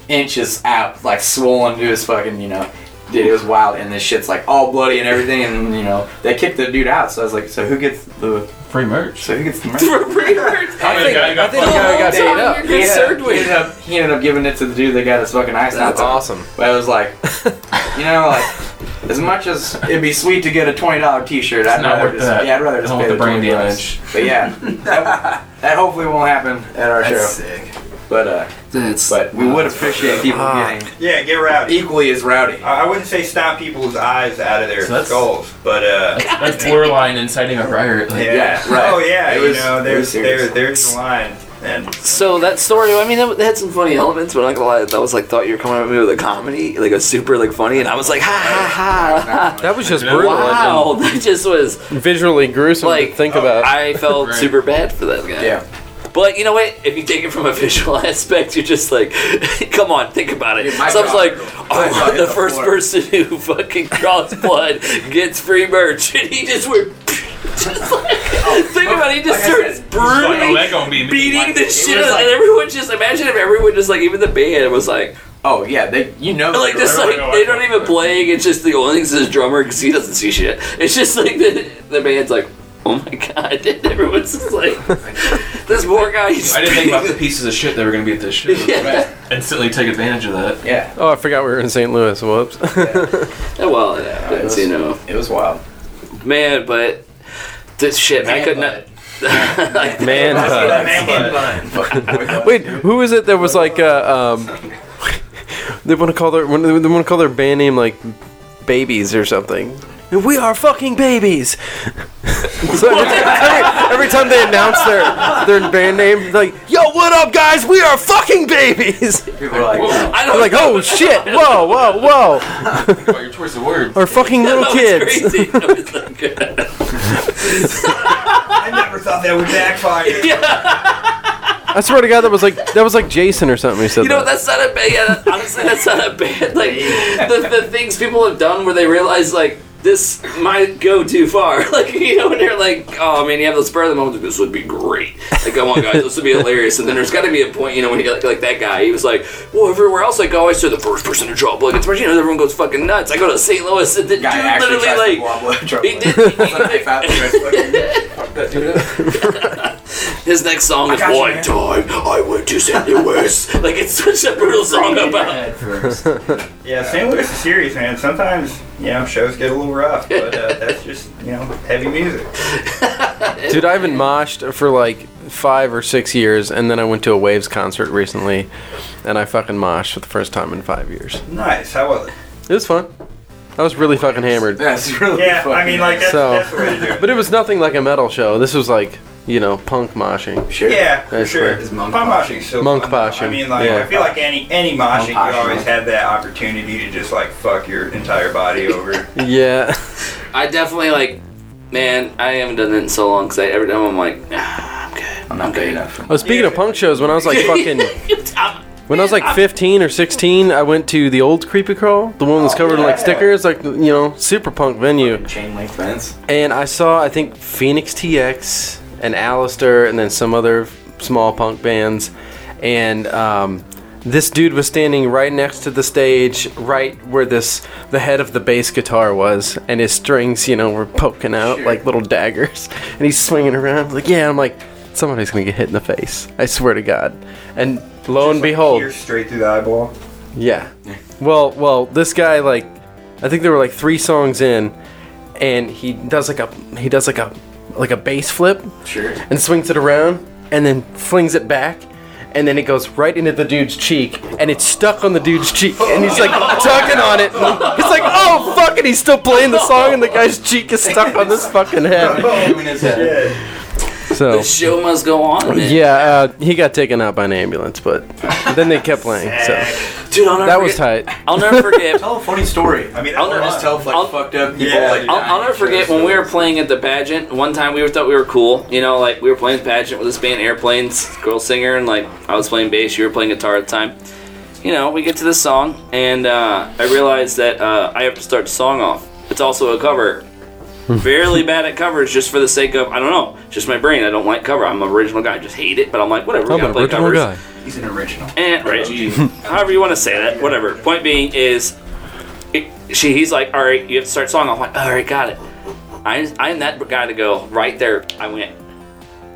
inches out, like swollen to his fucking, you know. Dude, it was wild, and this shit's like all bloody and everything, and you know they kicked the dude out. So I was like, so who gets the Free merch. so who gets the merch? For free merch. I think, I I think the guy got Time paid up. you're He ended, up, he, ended up, he ended up giving it to the dude that got his fucking ice That's out. awesome. But I was like, you know, like as much as it'd be sweet to get a twenty dollar T-shirt, I'd not rather just that. yeah, I'd rather just pay the the brand $20. But yeah, that, that hopefully won't happen at our That's show. sick. But uh, That's but we would appreciate people Ah. getting Yeah, get rowdy. equally as rowdy. I I wouldn't say stop people's eyes out of their So that's- skulls, but uh, That's borderline inciting a riot. Like, yeah. Yeah, right. Oh yeah, It you was- know, it was there's serious. there, there's the line, and So that story, I mean, that had some funny elements, but I'm not gonna lie, that was like thought you were coming at me with a comedy, like a super like funny, and I was like, ha ha ha. That was just Yeah. brutal Wow, that just was visually gruesome like to think about. I felt Right. super bad for that guy. Yeah. But you know what? If you take it from a visual aspect, you're just like, come on, think about it. My So I was like, hurt. My jaw oh, the the first floor. person who fucking draws blood gets free merch, and he just went. Just like, oh, think about it, he just like starts brutally Like, that gonna be me. beating Like, the shit out, like- and everyone just imagine if everyone just like even the band was like, Oh yeah, they you know like they're- just like they don't even playing. It's just the only thing is his drummer because he doesn't see shit. It's just like the the band's like, oh my god, everyone's just like, this poor guy. he's I didn't think about the pieces of shit that were gonna be at this show. Yeah. Instantly take advantage of that. yeah. oh, I forgot we were in St. Louis. Whoops. Oh, well, yeah, it was- you know, It was wild. man, but this shit, man, I could not. like, Man, Man, wait, who is it that was like, uh, um, they want to call their, they want to call their band name like Babies or something. We are fucking babies. so every, every, every time they announce their their band name, they're like, "Yo, what up, guys? We are fucking babies." people are like, I They're don't like, "Oh shit! Whoa, whoa, whoa! Think about your choice of words. Our fucking little was kids." crazy. That was like, I never thought that would backfire. I swear to God, that was like that was like Jason or something. Who said You know, that. that's not a bad. Yeah, honestly, that's not a bad. Like the, the things people have done where they realize like this might go too far. Like you know, when you're like, oh man, you have the spur of the moment. This would be great. Like, come on, guys, this would be hilarious. And then there's got to be a point, you know, when you like, like that guy. He was like, well, everywhere else I go, I say the first person to draw blood gets merch. You know, everyone goes fucking nuts. I go to St. Louis, and the dude guy actually literally like. He did. Pulls a knife out and tries to fucking- fuck that dude up. His next song is got you, "One. Time I Went to St. Louis." like it's such a brutal song about. Yeah, St. Louis is serious, man. Sometimes you know shows get a little rough, but uh, that's just you know heavy music. Dude, I haven't moshed for like five or six years, and then I went to a Waves concert recently, and I fucking moshed for the first time in five years. Nice. How was it? It was fun. I was really fucking hammered, That's really Yeah, fucking I mean like that's, So- that's the way to do it. but it was nothing like a metal show. This was like, you know, punk moshing. Sure. Yeah, for That's sure. fair. Is monk Punk moshing. moshing's so Monk fun, though. moshing, I mean, like yeah. I feel like any any moshing, you moshing. always have that opportunity to just like fuck your entire body over. Yeah. I definitely like, man. I haven't done that in so long because I every time I'm like, ah, I'm good. I'm not good enough. Oh, speaking of punk shows, when I was like fucking, when I was like 15 or 16, I went to the old Creepy Crawl, the one that's covered in like stickers, like you know, super punk venue. Chain link fence. And I saw, I think, Phoenix TX and Allister, and then some other small punk bands. And um, this dude was standing right next to the stage, right where this the head of the bass guitar was, and his strings, you know, were poking out Sure. like little daggers. And he's swinging around, like, yeah. I'm like, somebody's gonna get hit in the face. I swear to God. And lo and like, behold, straight through the eyeball. yeah. Well, well, this guy like, I think there were like three songs in, and he does like a he does like a like a bass flip Sure. and swings it around and then flings it back. And then it goes right into the dude's cheek, and it's stuck on the dude's cheek, and he's like tugging on it. And he's like, "Oh fuck!" And he's still playing the song, and the guy's cheek is stuck on this fucking head. So The show must go on, man. yeah, uh, he got taken out by an ambulance, but then they kept playing. So Dude, I'll never that was tight. I'll never forget. Tell a funny story. I mean, I'll that's never Just tell like I'll- fucked up people. Yeah, like, I'll, I'll never forget when we were playing at the pageant. One time we were thought we were cool. You know, like we were playing the pageant with this band Airplanes, girl singer, and like I was playing bass, you were playing guitar at the time. You know, we get to this song, and uh, I realized that uh, I have to start the song off. It's also a cover. Fairly bad at covers, just for the sake of I don't know, just my brain. I don't like cover. I'm an original guy. I just hate it, but I'm like whatever. I'm gotta an play original covers. guy. He's an original. And right, oh, however you want to say that, whatever. Point being is, it, she he's like, all right, you have to start song. I'm like, all right, got it. I I'm that guy to go right there. I went.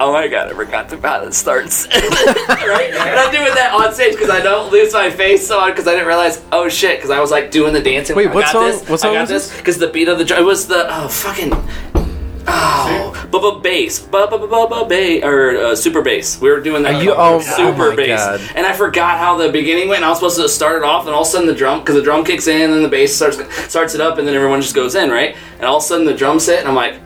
Oh my god, I forgot to how it starts. right? And I'm doing that on stage because I don't lose my face so because I didn't realize, oh shit, because I was like doing the dancing. Wait, I what got song- This, what song I got was this this? because the beat of the drum. It was the oh fucking oh bubba bass, bubba bubba bass or uh, super bass. We were doing that Are you- oh, super oh bass, God. and I forgot how the beginning went. I was supposed to start it off, and all of a sudden the drum because the drum kicks in, and the bass starts starts it up, and then everyone just goes in, right? And all of a sudden the drums hit, and I'm like.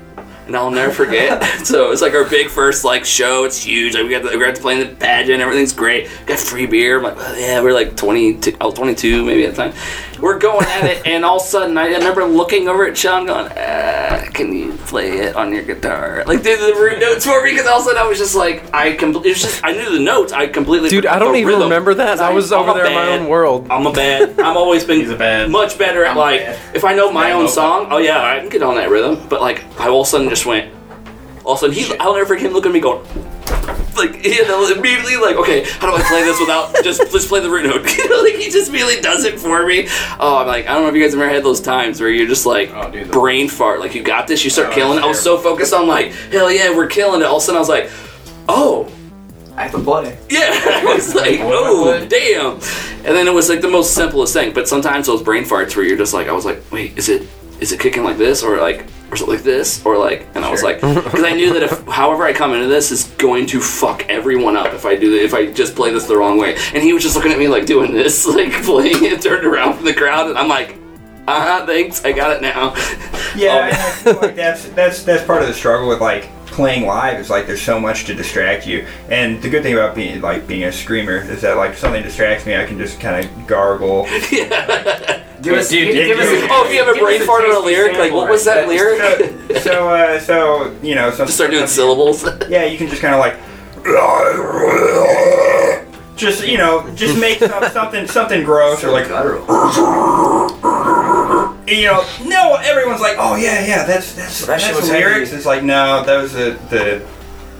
And I'll never forget. so it's like our big first like show. It's huge. Like we got the, we got to play in the pageant. Everything's great. Got free beer. I'm like, oh, yeah, we're like 22, I was 22 maybe at the time. We're going at it, and all of a sudden I remember looking over at Sean, going, ah, "Can you play it on your guitar?" Like did the root notes for me because all of a sudden I was just like, I completely. It just I knew the notes. I completely. Dude, I don't even rhythm. remember that. I was I'm over a there in my own world. I'm a bad. I've always been He's a bad- much better at I'm like bad. if I know my Bad own vocal. song. Oh yeah, I can get on that rhythm. But like I all of a sudden just went. All of a sudden he, I'll never forget him looking at me going. Like you know, immediately like, okay, how do I play this without just just play the root note? like he just really does it for me. Oh, I'm like, I don't know if you guys have ever had those times where you're just like Oh, dude, brain fart, like you got this, you start Oh, killing. it. I was so focused on like, hell yeah, we're killing it. All of a sudden I was like, oh, I have to play. yeah, I was like, oh, damn. And then it was like the most simplest thing. But sometimes those brain farts where you're just like, I was like, wait, is it is it kicking like this or like or is it like this or like? And I was like, because I knew that if however I come into this is going to fuck everyone up if I do if I just play this the wrong way. And he was just looking at me like doing this, like playing it, turned around from the crowd, and I'm like. Uh huh. Thanks. I got it now. Yeah, and I like that's that's that's part of the struggle with like playing live is like there's so much to distract you. And the good thing about being like being a screamer is that like if something distracts me, I can just kind of gargle. Give us, Dude, give, dude, us dude. a, Oh, if you have a brain fart on a lyric, like what was that lyric? So so, uh, so you know, some, Just start doing syllables. Yeah, you can just kind of like. Just you know, just make some, something something gross or like you know, no, everyone's like, oh yeah, yeah, that's that's That that's was the lyrics. heavy. It's like no, those are the the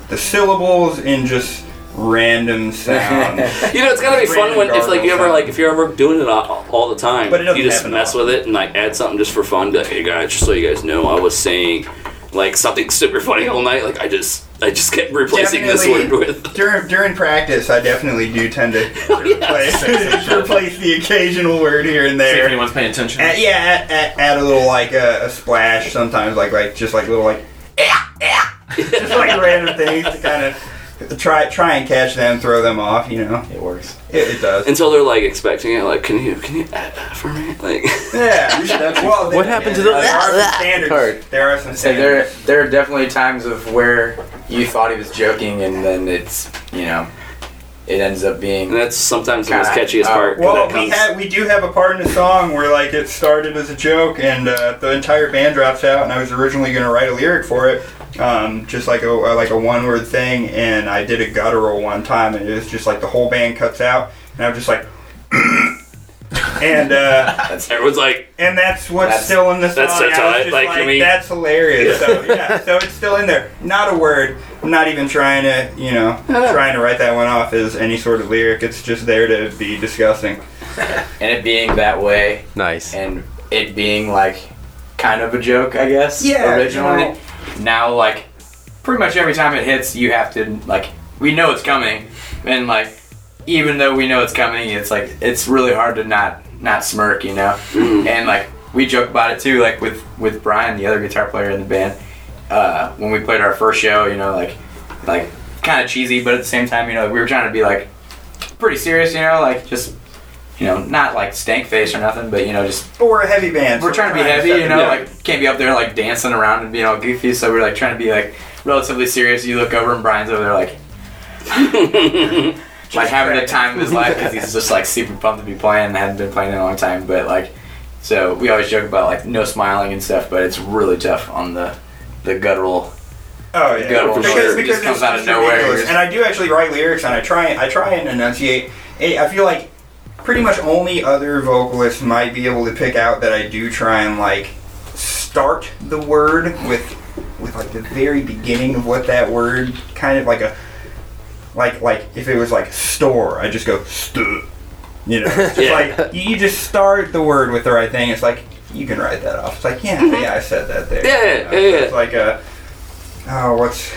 the syllables in just random sound. You know, it's gotta be fun when if like you ever like if you're ever doing it all, all the time, But you just mess often. with it and like add something just for fun. Be like, hey guys, just so you guys know, I was saying like something super funny all night. Like I just I just kept replacing this word with. during during practice, I definitely do tend to Oh, replace, replace the occasional word here and See if there. anyone's paying attention. Add, yeah, add, add, add a little like uh, a splash sometimes, like like just like little like just like random things to kind of try try and catch them, throw them off. You know, It works. it, it does. Until they're like expecting it, like, can you can you add that for me? Like, Yeah. well, What happened to the- There are some standards. Part. There are some So there, there are definitely times of where you thought he was joking, and then it's, you know, it ends up being. and that's sometimes the most Kinda, catchiest uh, part. 'cause Well, we comes- have we do have a part in the song where like it started as a joke and uh, the entire band drops out, and I was originally going to write a lyric for it, um, just like a like a one word thing, and I did a guttural one time, and it was just like the whole band cuts out, and I'm just like. and uh, everyone's like, and that's what's That's- still in the song. that's so tight, just like, I mean- that's hilarious. So yeah, so it's still in there. Not a word. I'm not even trying to, you know, trying to write that one off as any sort of lyric. It's just there to be disgusting. and it being that way, Nice. and it being like kind of a joke, I guess. Yeah, Originally, you know. Now like pretty much every time it hits, you have to like we know it's coming, and like even though we know it's coming, it's like it's really hard to not not smirk, you know. And like we joke about it too, like with with Brian, the other guitar player in the band, uh, when we played our first show, you know, like like kind of cheesy, but at the same time, you know, we were trying to be like pretty serious, you know, like just you know, not like stank face or nothing, but you know, just But we're a heavy band. we're trying to be heavy, set you know, the- like can't be up there like dancing around and being all goofy. So we're like trying to be like relatively serious. You look over and Brian's over there like. like having the time of his life because he's just like super pumped to be playing and hadn't been playing in a long time. But like, so we always joke about like no smiling and stuff, but it's really tough on the the guttural. Oh yeah, Guttural because, shit because just comes out of nowhere. And I do actually write lyrics, and I try I try and enunciate. I feel like pretty much only other vocalists might be able to pick out that I do try and like start the word with with like the very beginning of what that word kind of like a like like if it was like store, I just go stu. You know, it's Yeah. like you, you just start the word with the right thing. It's like you can write that off. It's like yeah, yeah, I said that there. Yeah, You know, yeah, so yeah. It's like a oh, what's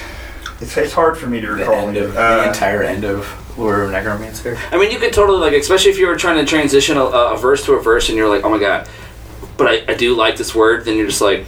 it's, it's hard for me to The recall. end of Uh, the entire end of Of Necromancer. I mean, you could totally like, especially if you were trying to transition a, a verse to a verse, and you're like, oh my god, but I, I do like this word. Then you're just like,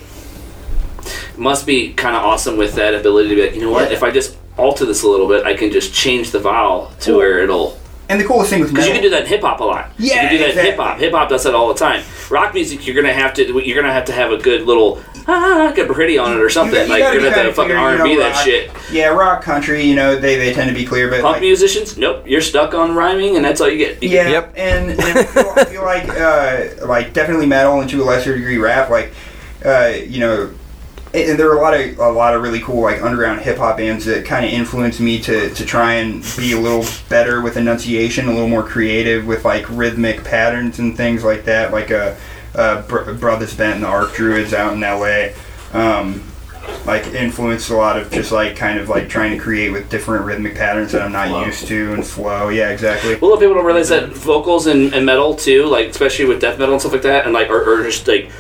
must be kind of awesome with that ability to be like, you know what? Yeah. If I just alter this a little bit, I can just change the vowel to Cool. where it'll. and the coolest thing with Because you can do that in hip hop a lot. Yeah, you can do that in exactly. hip hop. Hip hop does that all the time. Rock music, you're gonna have to you're gonna have to have a good little ah, get pretty on it or something. you like gotta you're be gonna kinda fucking clear, R you and B know, that rock- shit. yeah, rock country, you know, they, they tend to be clear, but Punk like, musicians, nope, you're stuck on rhyming, and that's all you get. You Yeah, Yep. and, and I, feel, I feel like uh, like definitely metal and to a lesser degree rap. Like uh, you know, and and there are a lot of a lot of really cool like underground hip hop bands that kind of influenced me to to try and be a little better with enunciation, a little more creative with like rhythmic patterns and things like that. Like uh, uh, Br- Brothers Bent and the Arc Druids out in L.A. Um, like influenced a lot of just like kind of like trying to create with different rhythmic patterns that I'm not used to and flow. Yeah, exactly. Well, a lot of people don't realize that vocals and, and metal too, like especially with death metal and stuff like that, and like or, or just like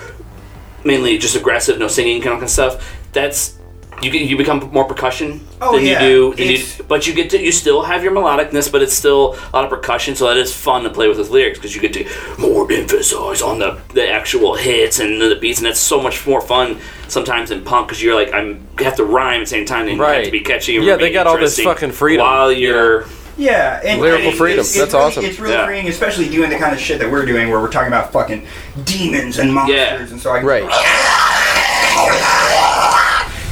mainly just aggressive, no singing kind of stuff. That's you get you become more percussion Oh, than yeah. you do, than you, but you get to you still have your melodicness, but it's still a lot of percussion, so that is fun to play with with lyrics because you get to more emphasize on the the actual hits and the beats, and that's so much more fun sometimes in punk because you're like I'm you have to rhyme at the same time and you have Right. to be catchy. And Yeah, they got all this fucking freedom. while you're. Yeah, and Lyrical and it- freedom. It's, it's That's really, awesome. It's really Yeah. freeing, especially doing the kind of shit that we're doing, where we're talking about fucking demons and monsters, Yeah. and so I can, Right. Ah!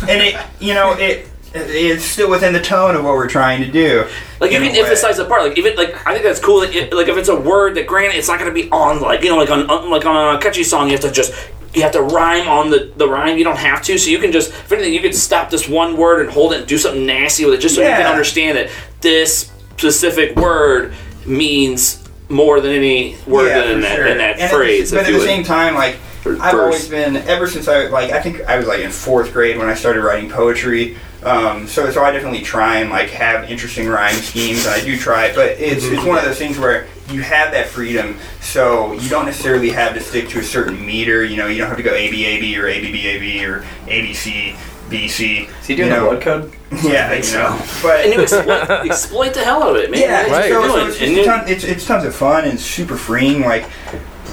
And it, you know, it it's still within the tone of what we're trying to do. Like you can emphasize the part. Like even like I think that's cool. Like, it, like if it's a word that granted it's not going to be on like you know like on, on like on a catchy song you have to just you have to rhyme on the the rhyme. You don't have to. So you can just if anything you can stop this one word and hold it and do something nasty with it just so you can understand that this specific word means more than any word Yeah, in that sure. in that And at the- phrase. but at the would. same time, like Or I've always been ever since I like I think I was like in fourth grade when I started writing poetry. Um, so so I definitely try and like have interesting rhyme schemes. And I do try but it's it's one of those things where you have that freedom, so you don't necessarily have to stick to a certain meter. You know, you don't have to go A B A B or A B B A B or A B C B C. Is he doing you the know? blood code? Yeah, you know, but and you exploit, exploit the hell out of it, man. yeah, Right. so, so doing. it's, And just you- a ton, it's, it's tons of fun and super freeing. Like,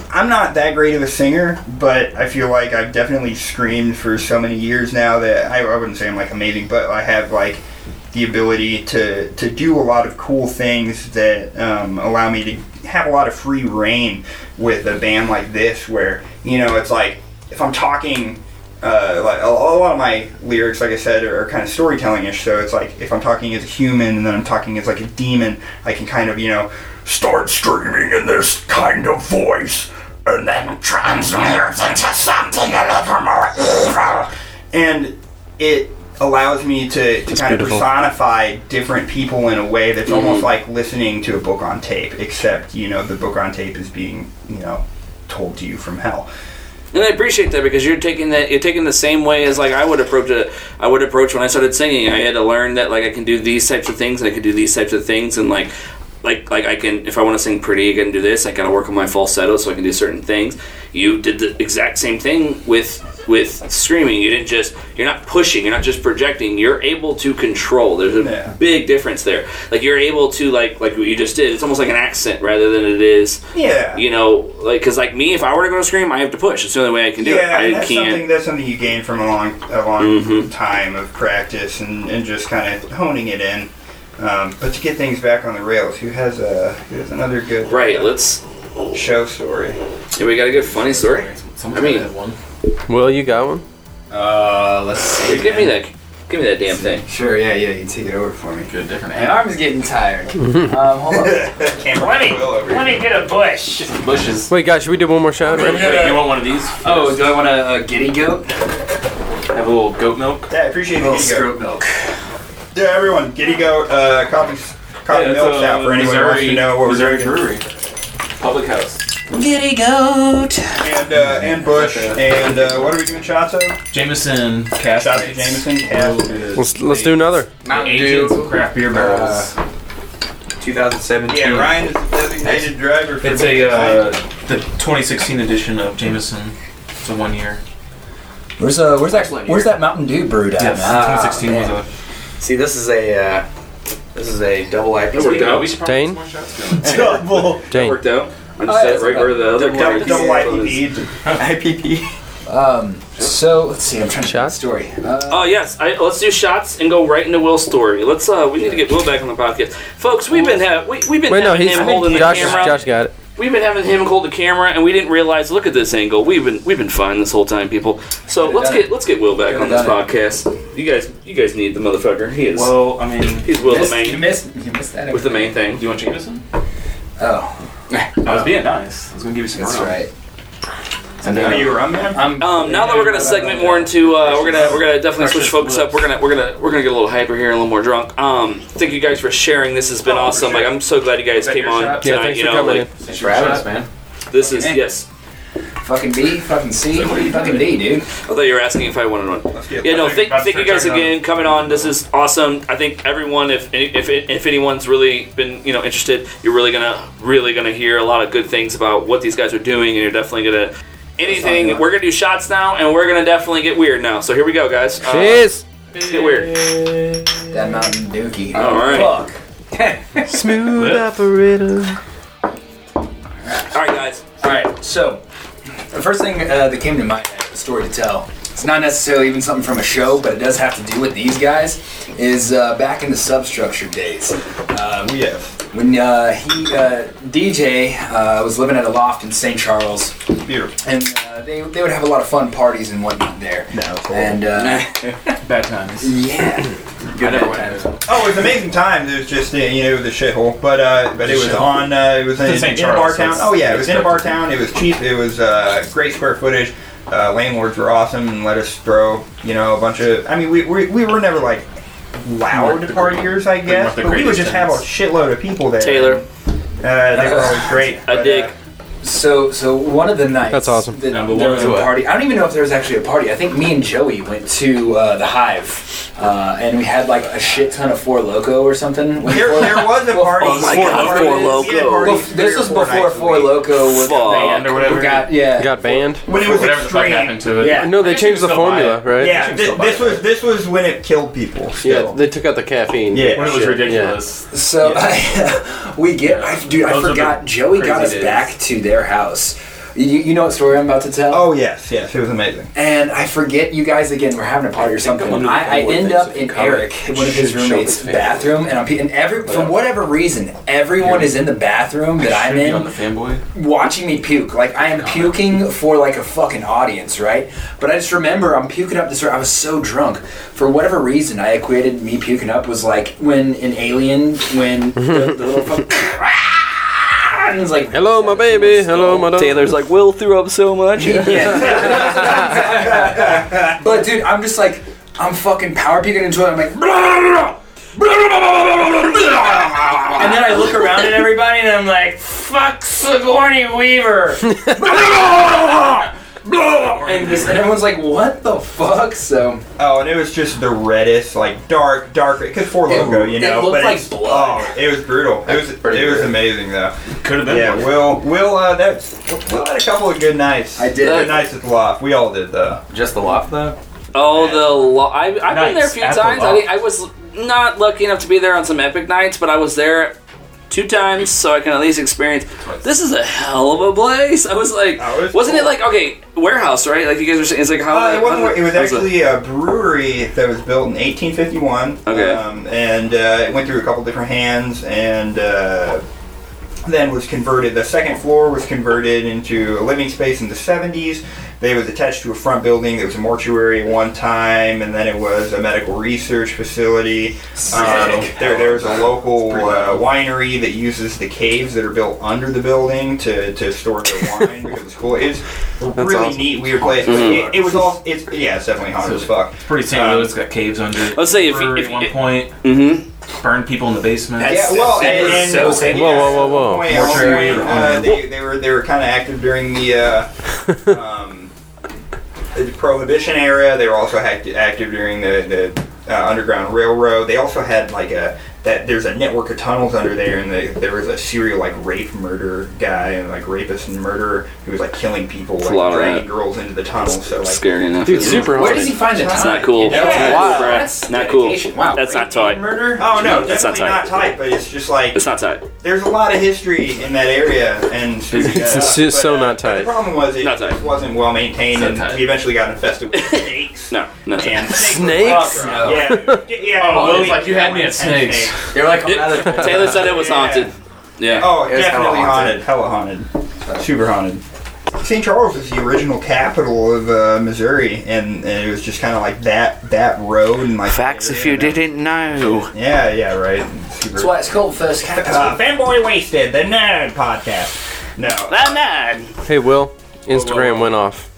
I'm not that great of a singer, but I feel like I've definitely screamed for so many years now that I, I wouldn't say I'm like amazing, but I have like the ability to, to do a lot of cool things that um, allow me to have a lot of free reign with a band like this, where, you know, it's like if I'm talking uh, like a, a lot of my lyrics, like I said, are, are kind of storytelling-ish. So it's like if I'm talking as a human and then I'm talking as like a demon, I can kind of you know start screaming in this kind of voice and then transmute into something a little more evil. And it allows me to, to kind of personify different people in a way that's mm-hmm. almost like listening to a book on tape, except you know the book on tape is being you know told to you from hell. And I appreciate that because you're taking that you're taking the same way as like I would approach it. I would approach when I started singing. I had to learn that like I can do these types of things and I can do these types of things and like like like I can if I want to sing pretty, I can do this. I got to work on my falsetto so I can do certain things. You did the exact same thing with with screaming. You didn't just you're not pushing. You're not just projecting. You're able to control. There's a Yeah. big difference there. Like you're able to like like what you just did. It's almost like an accent rather than it is Yeah. you know, like because like me, if I were to go to scream, I have to push. It's the only way I can do yeah, it. I that's can't. something that's something you gain from a long a long Mhm. time of practice and, and just kind of honing it in. Um, but to get things back on the rails, who has a who has another good Right. Let's show story. Yeah, we got a good funny story. Someone I mean- one. Will, you got one? Uh, let's see. Here, give me that. Give me that damn thing. Sure, yeah, yeah, you take it over for me. Good, different My arm's getting tired. um, hold on. Camera Will over here. me get a bush. bushes. Wait, guys, should we do one more shot? Wait, you want one of these? Oh, do I want a, a giddy goat? Have a little goat milk. Yeah, I appreciate A the little Goat. milk. Yeah, everyone, Giddy Goat, uh, coffee, coffee milk's out for anyone who wants to know what we're Missouri drinking. Brewery. Public house. Giddy goat. And, uh, and Bush, and, uh, what are we doing shots of? Jameson cast. Shots of Jameson, cast. Let's let's do another. Mountain Ancient Dew, craft beer barrels. 2017. Yeah, Ryan is the designated driver for it's a uh, the 2016 edition of Jameson. It's a one year. Where's uh, where's that? Where's that Mountain Dew brewed at? Yes, man? 2016 was Ah, a. See, this is a uh, this is a double IPA. worked out. We should probably Dane? get more shots going. double, That Jane. worked out. I just Oh, yeah, sat it's right where the other double, guy double. IPP. IPP. Um, so let's see. I'm trying to Shots? find the story. Uh, Oh yes, I, let's do shots and go right into Will's story. Let's uh, we need to get Will back on the podcast, folks. We've been ha- we, we've been Wait, no, having he's him holding the Josh. camera. Josh got it. We've been having him hold the camera, and we didn't realize. Look at this angle. We've been we've been fine this whole time, people. So Could've let's get it. let's get Will back Could've on this done podcast. You guys you guys need the motherfucker. He is Well, I mean, he's Will the missed- You main missed. You missed that. with the main thing. do you want Jameson? Oh, I was being nice. I was gonna give you some that's rum. right. And Are then, you a rum man? I'm. Um, now that we're gonna segment more into, uh, we're gonna we're gonna definitely switch focus up. We're gonna we're gonna we're gonna get a little hyper here, and a little more drunk. Um, thank you guys for sharing. This has been Oh, awesome. Like I'm so glad you guys came on shot? Yeah, tonight. thanks you for know, coming like Thanks for having us, man. this is Okay. yes. Fucking B, fucking C, where are you fucking D, dude. I thought you were asking if I wanted one. Yeah, no. Thank, thank you guys start again coming on. This is awesome. I think everyone, if if if anyone's really been you know interested, you're really gonna really gonna hear a lot of good things about what these guys are doing, and you're definitely gonna anything. We're gonna do shots now, and we're gonna definitely get weird now. So here we go, guys. Uh, Cheers. Let's get weird. That Mountain Dookie. All right. Fuck. Smooth operator. All right, guys. All right. So, the first thing uh, that came to mind, a story to tell. It's not necessarily even something from a show, but it does have to do with these guys. Is uh, back in the substructure days. Um, Yes. when uh, he uh, DJ uh, was living at a loft in St. Charles, Beautiful. and uh, they, they would have a lot of fun parties and whatnot there. No, it's And uh, Bad times. yeah, Good never times. Oh, it was amazing times. It was just uh, you know it was a shithole, but uh, but it was Shithole. on. Uh, it was in, It's in in St. a bar Charles, so town. Oh yeah, it was in a bar town. It was cheap. It was uh, great square footage. Uh, landlords were awesome and let us throw you know a bunch of. I mean, we we, we were never like loud weren't the partiers, I guess, but we would greatest just have a tenants. shitload of people there. Taylor, Uh, they were always great. I but, dig. uh, So, so one of the nights. That's awesome. That Number there one was a to party. I don't even know if there was actually a party. I think me and Joey went to uh, the Hive, uh, and we had like a shit ton of Four Loco or something. When there, Four- there was a party. oh my Four God, Four We had Loco. parties Well, three this or was four before nights a Four week. Loco was Fuck. Band or whatever. Got yeah. Got banned. When it was Whatever the fuck extreme. happened to it. Yeah. No, they changed the can still buy formula, it. right? Yeah, can thi- still buy this it. was this was when it killed people. Yeah, Still. they took out the caffeine. Yeah. When it was Shit, ridiculous. So we get, I, dude, I Those are the forgot. Joey got crazy us days. back to their house. You, you know what story I'm about to tell? Oh yes, yes, it was amazing. And I forget you guys again. We're having a party or something. one of the I, I end up if you in come, Eric, one of his should roommates' bathroom, and I'm pe- and every for whatever reason, everyone is in the bathroom that I'm Should be on in, the fanboy. watching me puke. Like I am puking for like a fucking audience, right? But I just remember I'm puking up this. I was so drunk. For whatever reason, I equated me puking up was like when an Alien, when the, the little fuck. And it's like Hello, my baby. Hello, my dog. Taylor's like Will threw up so much. Yeah. but dude, I'm just like, I'm fucking power peeking into it. I'm like, and then I look around at everybody and I'm like, fuck Sigourney Weaver. and, just, and everyone's like, what the fuck? So Oh, and it was just the reddest, like dark, dark. Because Four It- Loco, you it know, looked but like it's, blood. Oh, it was brutal. It was, pretty it was amazing though. Could have been. Yeah, worse. Will, Will, uh, that's Will had a couple of good nights. I did. good nights at the loft. We all did though. Just the loft though. Oh, the lo- I, I've been there a few at the times. I. I was not lucky enough to be there on some epic nights, but I was there two times, so I can at least experience. This is a hell of a place. I was like, Oh, was wasn't it like okay warehouse right? Like you guys were saying, it's like how. Uh, it, wasn't, it was actually a brewery that was built in 1851. Okay. Um, and uh, it went through a couple different hands, and uh, then was converted. The second floor was converted into a living space in the 70s. They was attached to a front building that was a mortuary at one time, and then it was a medical research facility. Um, there, there's a local uh, winery that uses the caves that are built under the building to, to store their wine because it's cool. It's really awesome. neat, weird place. But it, it was all. It's yeah, it's definitely haunted as fuck. Pretty St. Um, Louis got caves under. it. Let's say if you- Brewery if at one you- point Mm-hmm. Burned people in the basement. That's- Yeah, well, and, and so sad. Whoa, whoa, whoa, whoa. Point, at one Mortuary point, or- uh, they, they were they were kind of active during the uh, um, the Prohibition era. They were also act- active during the the uh, Underground Railroad. They also had like a that there's a network of tunnels under there, and the, there was a serial like rape murder guy and like rapist and murderer who was like killing people, a like lot dragging that. girls into the tunnels. So like Scary enough. Dude, isn't super Where does he find the time? That's not cool. You know? That's not Wow. bro. That's Not cool. Wow. That's not tight. Murder. Oh no, That's not tight. not tight, but it's just like It's not tight. there's a lot of history in that area, and It's just so uh, not tight. The problem was it Not wasn't well maintained, and tight. we eventually got infested with snakes. No, no. And Snakes? No. Yeah, yeah. Oh, well, Will's like, you had me at and snakes. They're like, now Taylor said it was haunted. Yeah. Oh, It definitely hella haunted. Hella haunted. Super haunted. St. Charles is the original capital of uh, Missouri, and, and it was just kind of like that that road and like Facts if you didn't know. Yeah, yeah, right. Super. That's why it's called First Capital. Uh, Fanboy Wasted, the Nerd Podcast. No. That man. Hey, Will. Instagram went off.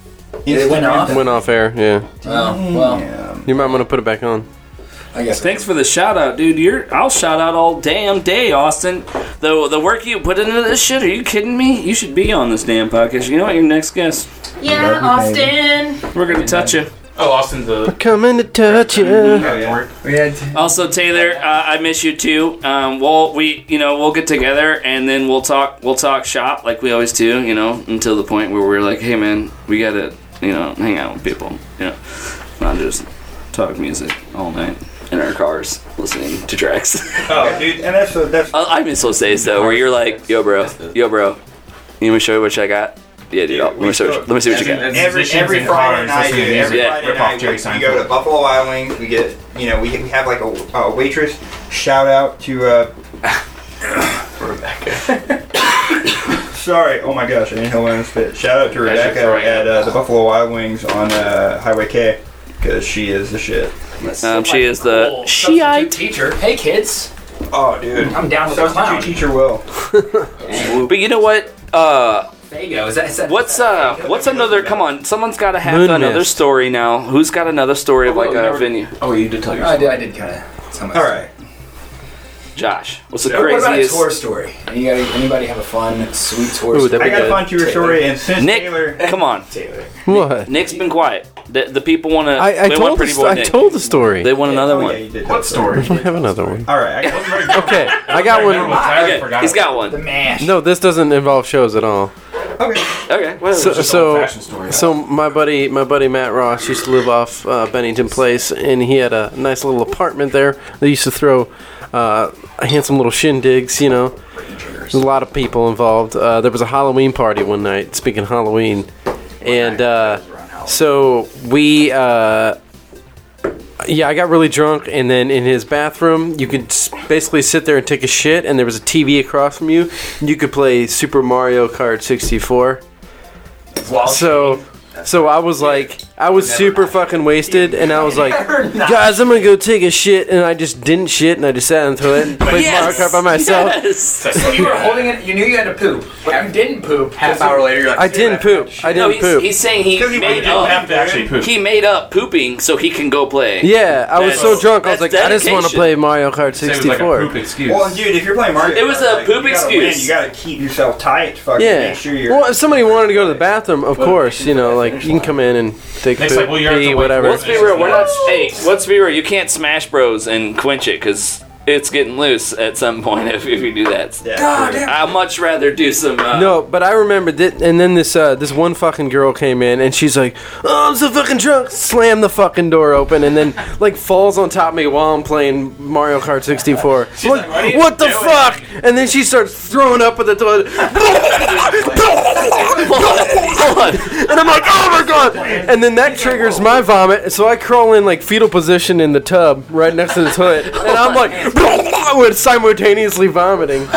It went off? Went off air. Yeah. Oh, well, Yeah. You might want to put it back on. I guess. Thanks for the shout out, dude. You're I'll shout out all damn day, Austin. The the work you put into this shit, are you kidding me? You should be on this damn podcast. You know what, your next guest. Yeah, Austin. We're gonna touch you. Oh, Austin the. Coming to touch you. yeah. We had Also, Taylor, uh, I miss you too. Um, we'll we you know we'll get together and then we'll talk we'll talk shop like we always do. You know until the point where we're like, hey man, we gotta you know hang out with people. You know, not just talk music all night in our cars listening to tracks. Oh, dude, and that's that's I I miss those days though, where you're like, yo, bro, yo, bro, you want me to show you what I got? Yeah, dude. I'll- Let me, show you, let me see what you got. Every musicians every in Friday cars, night, listening to dude, every music, Yeah. Friday rip off night, Jerry we, we go Seinfeld. to Buffalo Wild Wings. We get, you know, we, we have like a, a waitress. Shout out to. Uh, Rebecca. Sorry, oh my gosh, I didn't know when to spit. Shout out to As you're Rebecca throwing at uh, the Buffalo Wild Wings on uh, Highway K, because she is the shit. Um, she is the Cool. Shiite. Teacher. Hey kids, Oh, dude, I'm down with the substitute clown. teacher Will. But you know what? Uh, There you go. Is that, is that what's uh, what's another? Come on, someone's got to have Moon another mist. story now. Who's got another story of like Oh, a never- venue? Oh, you did tell your I story. did. I did kind of. All right. Josh, what's the What about a craziest? tour story? Any, anybody have a fun, sweet tour Ooh, story? that'd I be got a good. fun tour story, and since Nick, Taylor. come on. Taylor. What? Nick's been quiet. The, the people want to. I, I they want told the Pretty sto- Boy I told the story. They want another Oh, one. yeah, you did What that story? I have another one. All right. I Okay, I got one. Okay, he's got one. The one. mash. No, this doesn't involve shows at all. okay. Okay, well, So, so, story. so my buddy, my buddy Matt Ross used to live off uh, Bennington Place, and he had a nice little apartment there. They used to throw uh, handsome little shindigs. You know, There's a lot of people involved. Uh, there was a Halloween party one night. Speaking of Halloween, and uh, so we. Uh, yeah, I got really drunk, and then in his bathroom, you could s- basically sit there and take a shit, and there was a TV across from you, and you could play Super Mario Kart 64. So, so I was like, I was super fucking wasted, and I was like, guys, I'm gonna go take a shit, and I just didn't shit, and I just sat in the toilet and played Mario Kart by myself. Yes. So you were holding it. You knew you had to poop, but you didn't poop. half hour later, you're like, I didn't poop. I No, didn't he's, poop. he's saying he Because he made didn't up. have to actually poop. He made up pooping so he can go play. Yeah, I was so That's- drunk. I was like, that's I just want to dedication. play Mario Kart Say it was like a 64. poop excuse. Well, dude, if you're playing Mario, It was Kart, a like, poop you gotta excuse. Win, you gotta keep yourself tight. to Fucking Yeah. Make sure you're. Well, if somebody wanted to go to the bathroom, of course, you know, like you can come in and take a Next poop, time, well, you have to pee, wait whatever. Let's be real. We're not. Hey, let's be real. You can't smash Bros and quench it because it's getting loose at some point if, if you do that. yeah, true. I'd much rather do some. Uh, No, but I remember that, and then this uh, this one fucking girl came in, and she's like, "Oh, I'm so fucking drunk." Slam the fucking door open, and then like falls on top of me while I'm playing Mario Kart 64. I'm like, like, "What are you what the doing?" fuck? And then she starts throwing up at the toilet, Hold on. and I'm like, "Oh my god!" And then that triggers my vomit, so I crawl in like fetal position in the tub right next to the toilet, and I'm like, with simultaneously vomiting.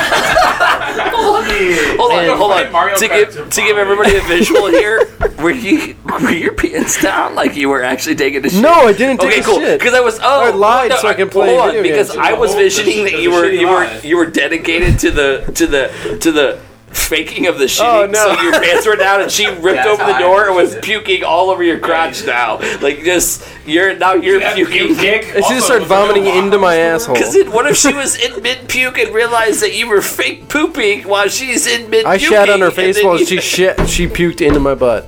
Hold on, hold on. Mario to Kart give to give everybody a visual here, were you were your pants down like you were actually taking a shit? No, I didn't take Okay, a cool. shit. Because I was oh I oh, lied so I can play hold on, because. I was Oh, visioning that's that you were you were you were dedicated to the to the to the faking of the shitting. Oh, no. So your pants were down and she ripped open the door and was understood puking all over your crotch now. Like just you're now you're puking. dick. And she just started Also, was there no vomiting into my asshole. Because then, what if she was in mid puke and realized that you were fake pooping while she's in mid? I shat on her face while she shit. She puked into my butt.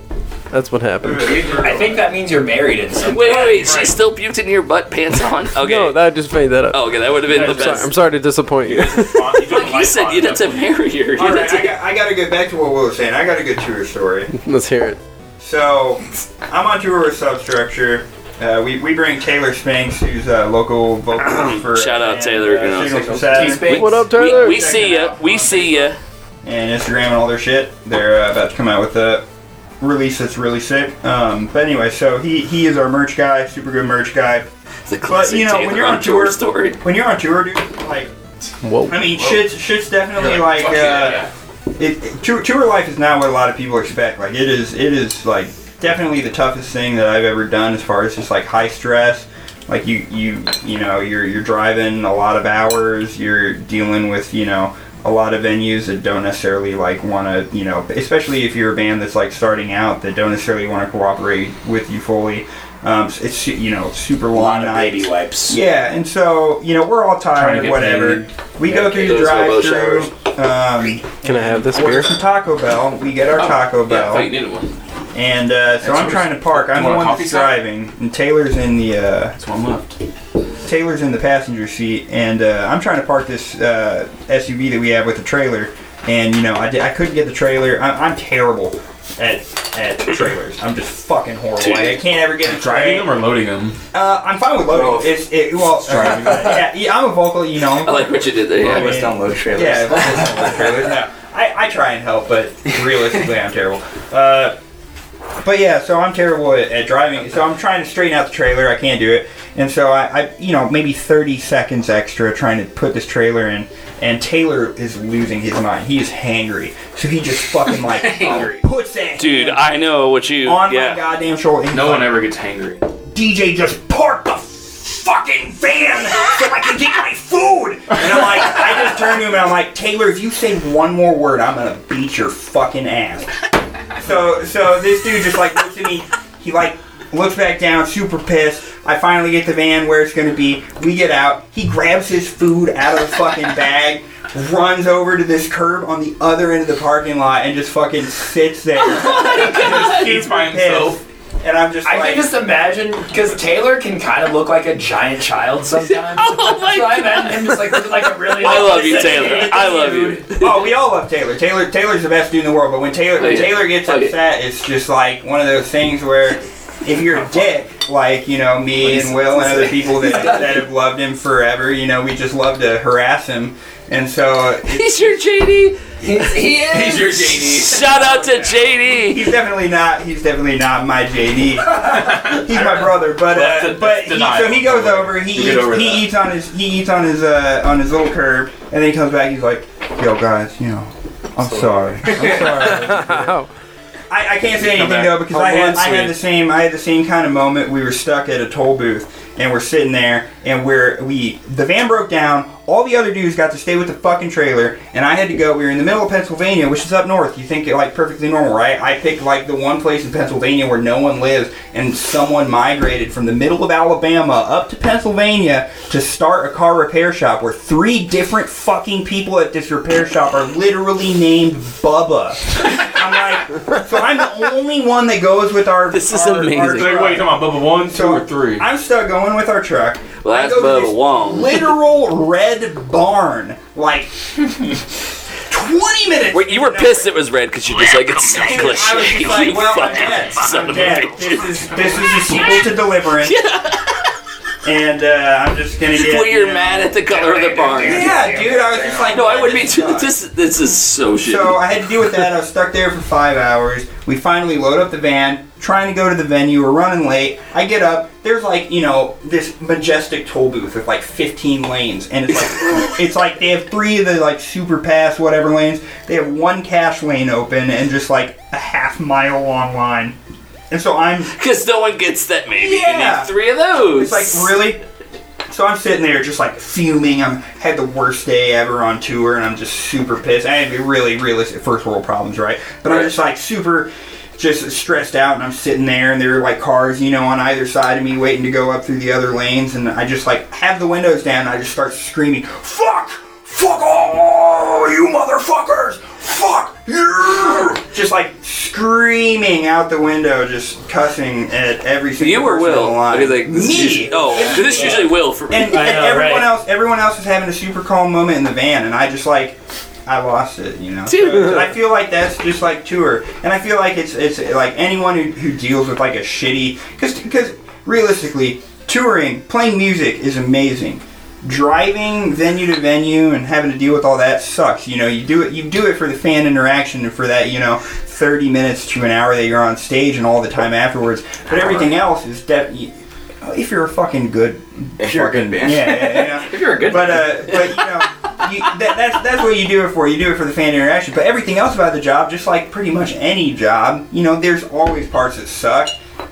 That's what happened. I think that means you're married in some. Wait, wait, wait! She still puked in your butt, pants on. Okay. No, that I just made that up. Oh, okay, that would have been the I'm, sorry, best. I'm sorry to disappoint you. Like you said, you had to marry her. You All had right, to- I got, I got to get back to what Will was saying. I got a good tour story. Let's hear it. So, I'm on tour with Substructure. Uh, we, we bring Taylor Spanks, who's a local vocalist for Shout out and, Taylor, uh, you know. Signals from Saturn, T-Spanks. What up, we, Taylor? we see ya. We see ya. and Instagram and all their shit. They're uh, about to come out with a release that's really sick. Um, but anyway, so he he is our merch guy, super good merch guy. The classic you know, when you're on tour tour- story. When you're on tour, dude, like Whoa. I mean, shit's shit's definitely You're like. fuck uh, yeah, it, it- tour, tour life is not what a lot of people expect. Like it is, it is like definitely the toughest thing that I've ever done as far as just like high stress. Like you, you, you know, you're you're driving a lot of hours. You're dealing with you know a lot of venues that don't necessarily like want to you know, especially if you're a band that's like starting out that don't necessarily want to cooperate with you fully. Um, it's you know super long A long lot of baby wipes. Yeah, and so you know we're all tired, get whatever. We Yeah, go through the drive-through. Um, Can I have this order beer? some Taco Bell. We get our Taco Oh, Yeah, I Bell, thought you needed one. and uh, so That's I'm trying to park. I'm the one that's driving, and Taylor's in the uh, That's one left. Taylor's in the passenger seat, and uh, I'm trying to park this uh, SUV that we have with the trailer. And you know, I, did, I couldn't get the trailer. I'm, I'm terrible at at trailers. I'm just fucking horrible. Like, I can't ever get a Driving tray. them or loading them? Uh, I'm fine with loading. Both. It's it, well, Driving. yeah, yeah, I'm a vocal. You know, I like what you did there. I Yeah. mean, download trailers. Yeah, vocals don't load trailers. No, I, I try and help, but realistically, I'm terrible. Uh, but yeah, so I'm terrible at, at driving. So I'm trying to straighten out the trailer. I can't do it, and so I, I, you know, maybe 30 seconds extra trying to put this trailer in. And Taylor is losing his mind. He is hangry, so he just fucking like Hangry. puts that Dude, I know what you. on my yeah. goddamn shoulder. and he's No like, one ever gets hangry. DJ just park the fucking van so I can get my food. And I'm like, I just turned to him and I'm like, Taylor, if you say one more word, I'm gonna beat your fucking ass. So, so this dude just like looks at me. He like looks back down, super pissed. I finally get the van where it's gonna be. We get out. He grabs his food out of the fucking bag. Runs over to this curb on the other end of the parking lot and just fucking sits there. Oh just He's by himself. Pissed. And I'm just I like, can just imagine because Taylor can kind of look like a giant child sometimes. Oh my so I imagine him just like looking like a really. I love you, Taylor. I love you. Oh, we all love Taylor. Taylor Taylor's the best dude in the world. But when Taylor when Oh, yeah. Taylor gets Oh, yeah. upset, it's just like one of those things where if you're a dick, like you know me and Will and other people that that have loved him forever, you know, we just love to harass him. And so He's your JD. He is. He's your JD. Shout out to JD. he's definitely not he's definitely not my JD. he's my brother, but That's uh, but he, so he goes over, he You get over eats, he that. eats on his he eats on his uh, on his little curb, and then he comes back. He's like, "Yo, guys, you know, I'm sorry. I'm sorry." I, I can't say anything though because Oh, I had, I had the same I had the same kind of moment. We were stuck at a toll booth and we're sitting there and we're we the van broke down. All the other dudes got to stay with the fucking trailer and I had to go. We were in the middle of Pennsylvania, which is up north. You think it like perfectly normal, right? I picked like the one place in Pennsylvania where no one lives and someone migrated from the middle of Alabama up to Pennsylvania to start a car repair shop where three different fucking people at this repair shop are literally named Bubba. I'm like, so I'm the only one that goes with our. This is our- our amazing. Like, truck. wait, come on, Bubba, one, two, So, or three? I'm stuck going with our truck. Well, I go to Bubba this Wong. Literal red barn, like 20 minutes. Wait, you were pissed it was red because you're just like it's so I was just like, well, I'm dead. I'm dead. This is this is a sequel to Deliverance. And uh, I'm just gonna get. Well, you're you know- mad at the color of the barn. Yeah, dude. I was just like, No, I would be too. This this is so shitty. So I had to deal with that. I was stuck there for five hours. We finally load up the van, trying to go to the venue. We're running late. I get up. There's like you know this majestic toll booth with like 15 lanes, and it's like it's like they have three of the like super pass whatever lanes. They have one cash lane open and just like a half mile long line. And so I'm Because no one gets that. Maybe you Yeah. need three of those. it's like really. So I'm sitting there just like fuming. I'm had the worst day ever on tour, and I'm just super pissed. I had really realistic first world problems, right? But I'm just like super, just stressed out, and I'm sitting there, and there are like cars, you know, on either side of me, waiting to go up through the other lanes, and I just like have the windows down, and I just start screaming, "Fuck! Fuck all you motherfuckers! Fuck you!" Just like screaming out the window, just cussing at every single you or person on Will? line. I'd be like, this is Me. usually, oh, this is usually Will for me. And, and know, everyone right? else, everyone else is having a super calm moment in the van, and I just like, I lost it, you know. Dude. So I feel like that's just like tour, and I feel like it's it's like anyone who, who deals with like a shitty, because because realistically, touring, playing music is amazing. Driving venue to venue and having to deal with all that sucks. You know, you do it you do it for the fan interaction and for that you know thirty minutes to an hour that you're on stage and all the time afterwards. But everything else is def- you- if you're a fucking good If you're a good band. yeah, yeah, yeah. If you're a good But uh, but you know, you, that, that's that's what you do it for. You do it for the fan interaction. But everything else about the job, just like pretty much any job, you know, there's always parts that suck,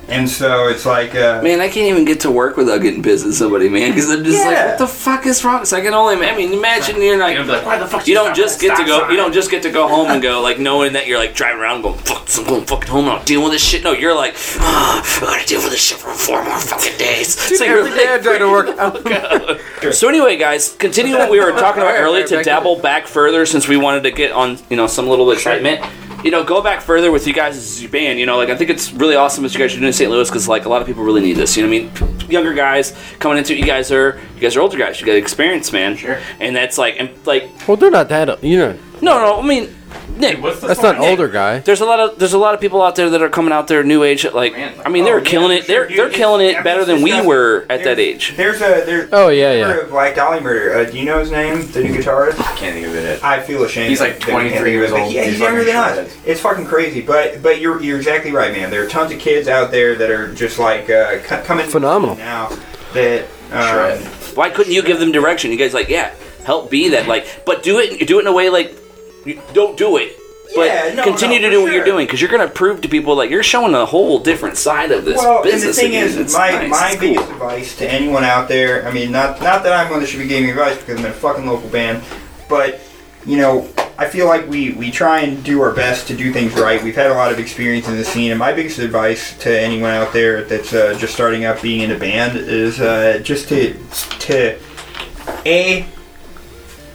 and so it's like, uh, Man, I can't even get to work without getting pissed at somebody, man. Because I'm just like, what the fuck is wrong? So I can only, I mean, imagine you're like, You're gonna be like, why the fuck you stop don't just get to go, sign? you don't just get to go home and go like knowing that you're like driving around going, fuck, I'm going fucking home and I'm dealing with this shit. No, you're like, oh, I gotta deal with this shit for four more fucking days. so you're Every day I try to work out. So anyway, guys, continue what we were talking about earlier to back dabble back further since we wanted to get on, you know, some little excitement. You know, go back further with you guys as your band. You know, like I think it's really awesome that you guys are doing in St. Louis because like a lot of people really need this. You know what I mean? Younger guys coming into it. You guys are you guys are older guys. You got experience, man. Sure. And that's like and like Well, they're not that. You know, no no. I mean, Nick. What's the that's song? not older guy. There's a lot of there's a lot of people out there that are coming out there new age. Like Man, I mean, they oh, were yeah, killing for it. They're dude. they're It's- killing I it mean, better it's than we disgusting. were at that age. There's a there's Oh, yeah, a yeah. member of Black Dahlia Murder. Uh, do you know his name? The new guitarist. I can't think of it. I feel ashamed. He's like that we can't 23 think of years it, old. Yeah, He's he's younger than fucking us. It's fucking crazy, but but you're you're exactly right, man. There are tons of kids out there that are just like uh, co- coming Phenomenal. now that um, Shred. Why couldn't you give them direction? You guys like, yeah, help be that. Like, but do it. Do it in a way like, you don't do it. But Yeah, no, continue no, to do what you're doing because you're gonna prove to people like you're showing a whole different side of this Well, and the thing again. is, It's my nice. my It's cool. biggest advice to anyone out there. I mean, not not that I'm one that should be giving advice because I'm in a fucking local band, but you know, I feel like we we try and do our best to do things right. We've had a lot of experience in the scene, and my biggest advice to anyone out there that's uh, just starting out being in a band is uh, just to to a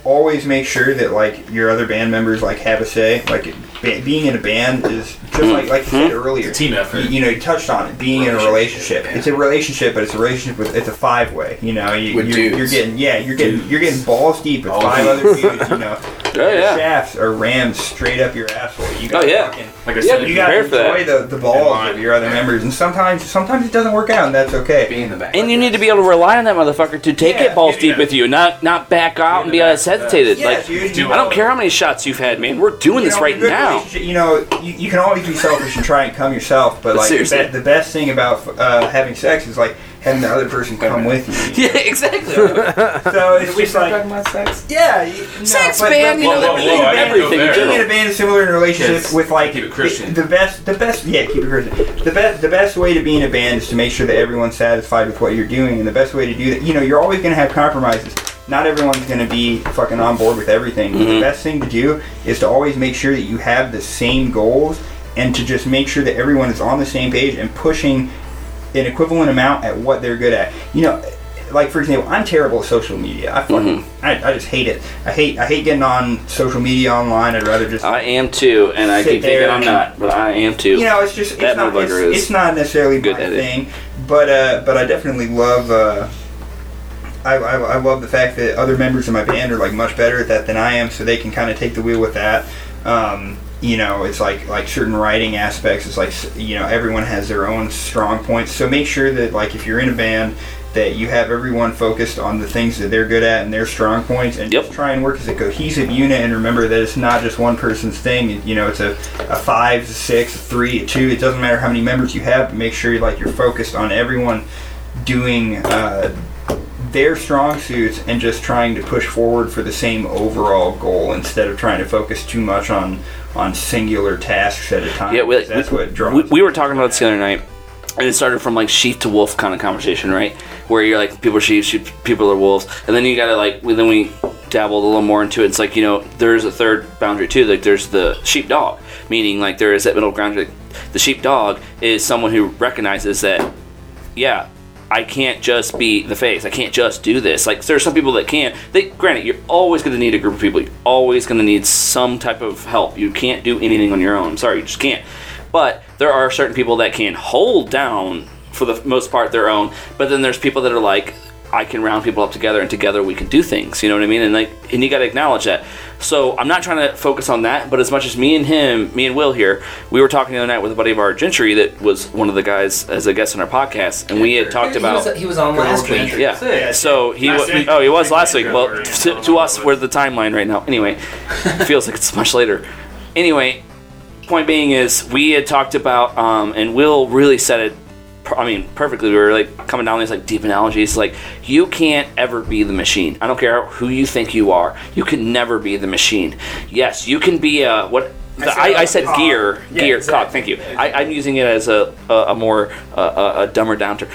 always make sure that like your other band members like have a say. Like ba- being in a band is just hmm. like like you said hmm? earlier. Team effort. You, you know, you touched on it. Being in a relationship, it's a relationship, but it's a relationship with it's a five way. You know, you, With you're, dudes. you're getting yeah, you're getting you're getting balls deep with Oh, five yeah. other dudes. You know, Oh, yeah. shafts are rammed straight up your asshole. You Oh, got yeah. fucking. Like I Yeah, said, You gotta Prepare that. enjoy the, the balls of your other members, and sometimes sometimes it doesn't work out, and that's okay. Be in the back. And you need to be able to rely on that motherfucker to take Yeah, it balls yeah, deep yeah. with you, not not back out and be as hesitated. Yeah, like dude, do you I don't care how many shots you've had, man. We're doing you this know, right now. You know, you, you can always be selfish and try and come yourself, but But like the, seriously. the best thing about uh, having sex is like having the other person come with you. Yeah, exactly. So it's just like about sex? yeah, you, no, Sex, but, man, but, you know, but whoa, being whoa, a I band- didn't go everything in there. being in general. a band is similar in a relationship Yes. with like Keep it Christian. The, the best, the best, yeah, keep it Christian. The best, the best way to be in a band is to make sure that everyone's satisfied with what you're doing, and the best way to do that, you know, you're always going to have compromises. Not everyone's going to be fucking on board with everything. but The mm-hmm. best thing to do is to always make sure that you have the same goals, and to just make sure that everyone is on the same page and pushing an equivalent amount at what they're good at. You know, like for example, I'm terrible at social media. I fucking, I, I just hate it. I hate, I hate getting on social media online. I'd rather just I am too, and I keep thinking I'm not, but I am too. you know, it's just it's not it's, it's not necessarily good my it. thing, but uh, but I definitely love. Uh, I, I, I love the fact that other members of my band are like much better at that than I am, so they can kind of take the wheel with that. Um, you know, it's like like certain writing aspects. It's like you know everyone has their own strong points, so make sure that like if you're in a band that you have everyone focused on the things that they're good at and their strong points, and Yep. just try and work as a cohesive unit. And remember that it's not just one person's thing. You know, it's a, a five, a six, a three, a two. It doesn't matter how many members you have, but make sure you like you're focused on everyone doing. Uh, their strong suits and just trying to push forward for the same overall goal instead of trying to focus too much on on singular tasks at a time. Yeah, we, that's we, what draws. we, we were talking about this the other night, and it started from like sheep to wolf kind of conversation, right? Where you're like people are sheep, sheep people are wolves, and then you gotta like then we dabbled a little more into it. It's like you know there's a third boundary too. Like there's the sheep dog, meaning like there is that middle ground. Like, the sheep dog is someone who recognizes that, yeah. I can't just be the face. I can't just do this. Like there are some people that can. They granted, you're always going to need a group of people. You're always going to need some type of help. You can't do anything on your own. I'm sorry, you just can't. But there are certain people that can hold down for the most part their own. But then there's people that are like, I can round people up together, and together we can do things. You know what I mean? And like, and you got to acknowledge that. So I'm not trying to focus on that, but as much as me and him, me and Will here, we were talking the other night with a buddy of our Gentry that was one of the guys as a guest on our podcast, and we had talked He about. was, he was on last week. Yeah. So he was. Oh, he was last week. Well, to, to us, we're the timeline right now. Anyway, feels like it's much later. Anyway, point being is we had talked about, um, and Will really said it. I mean, perfectly. We were like coming down these like deep analogies. Like you can't ever be the machine. I don't care who you think you are. You can never be the machine. Yes, you can be a what. The, I, I said gear, gear, cog. Thank you. I, I'm using it as a a, a more uh, a, a dumber down term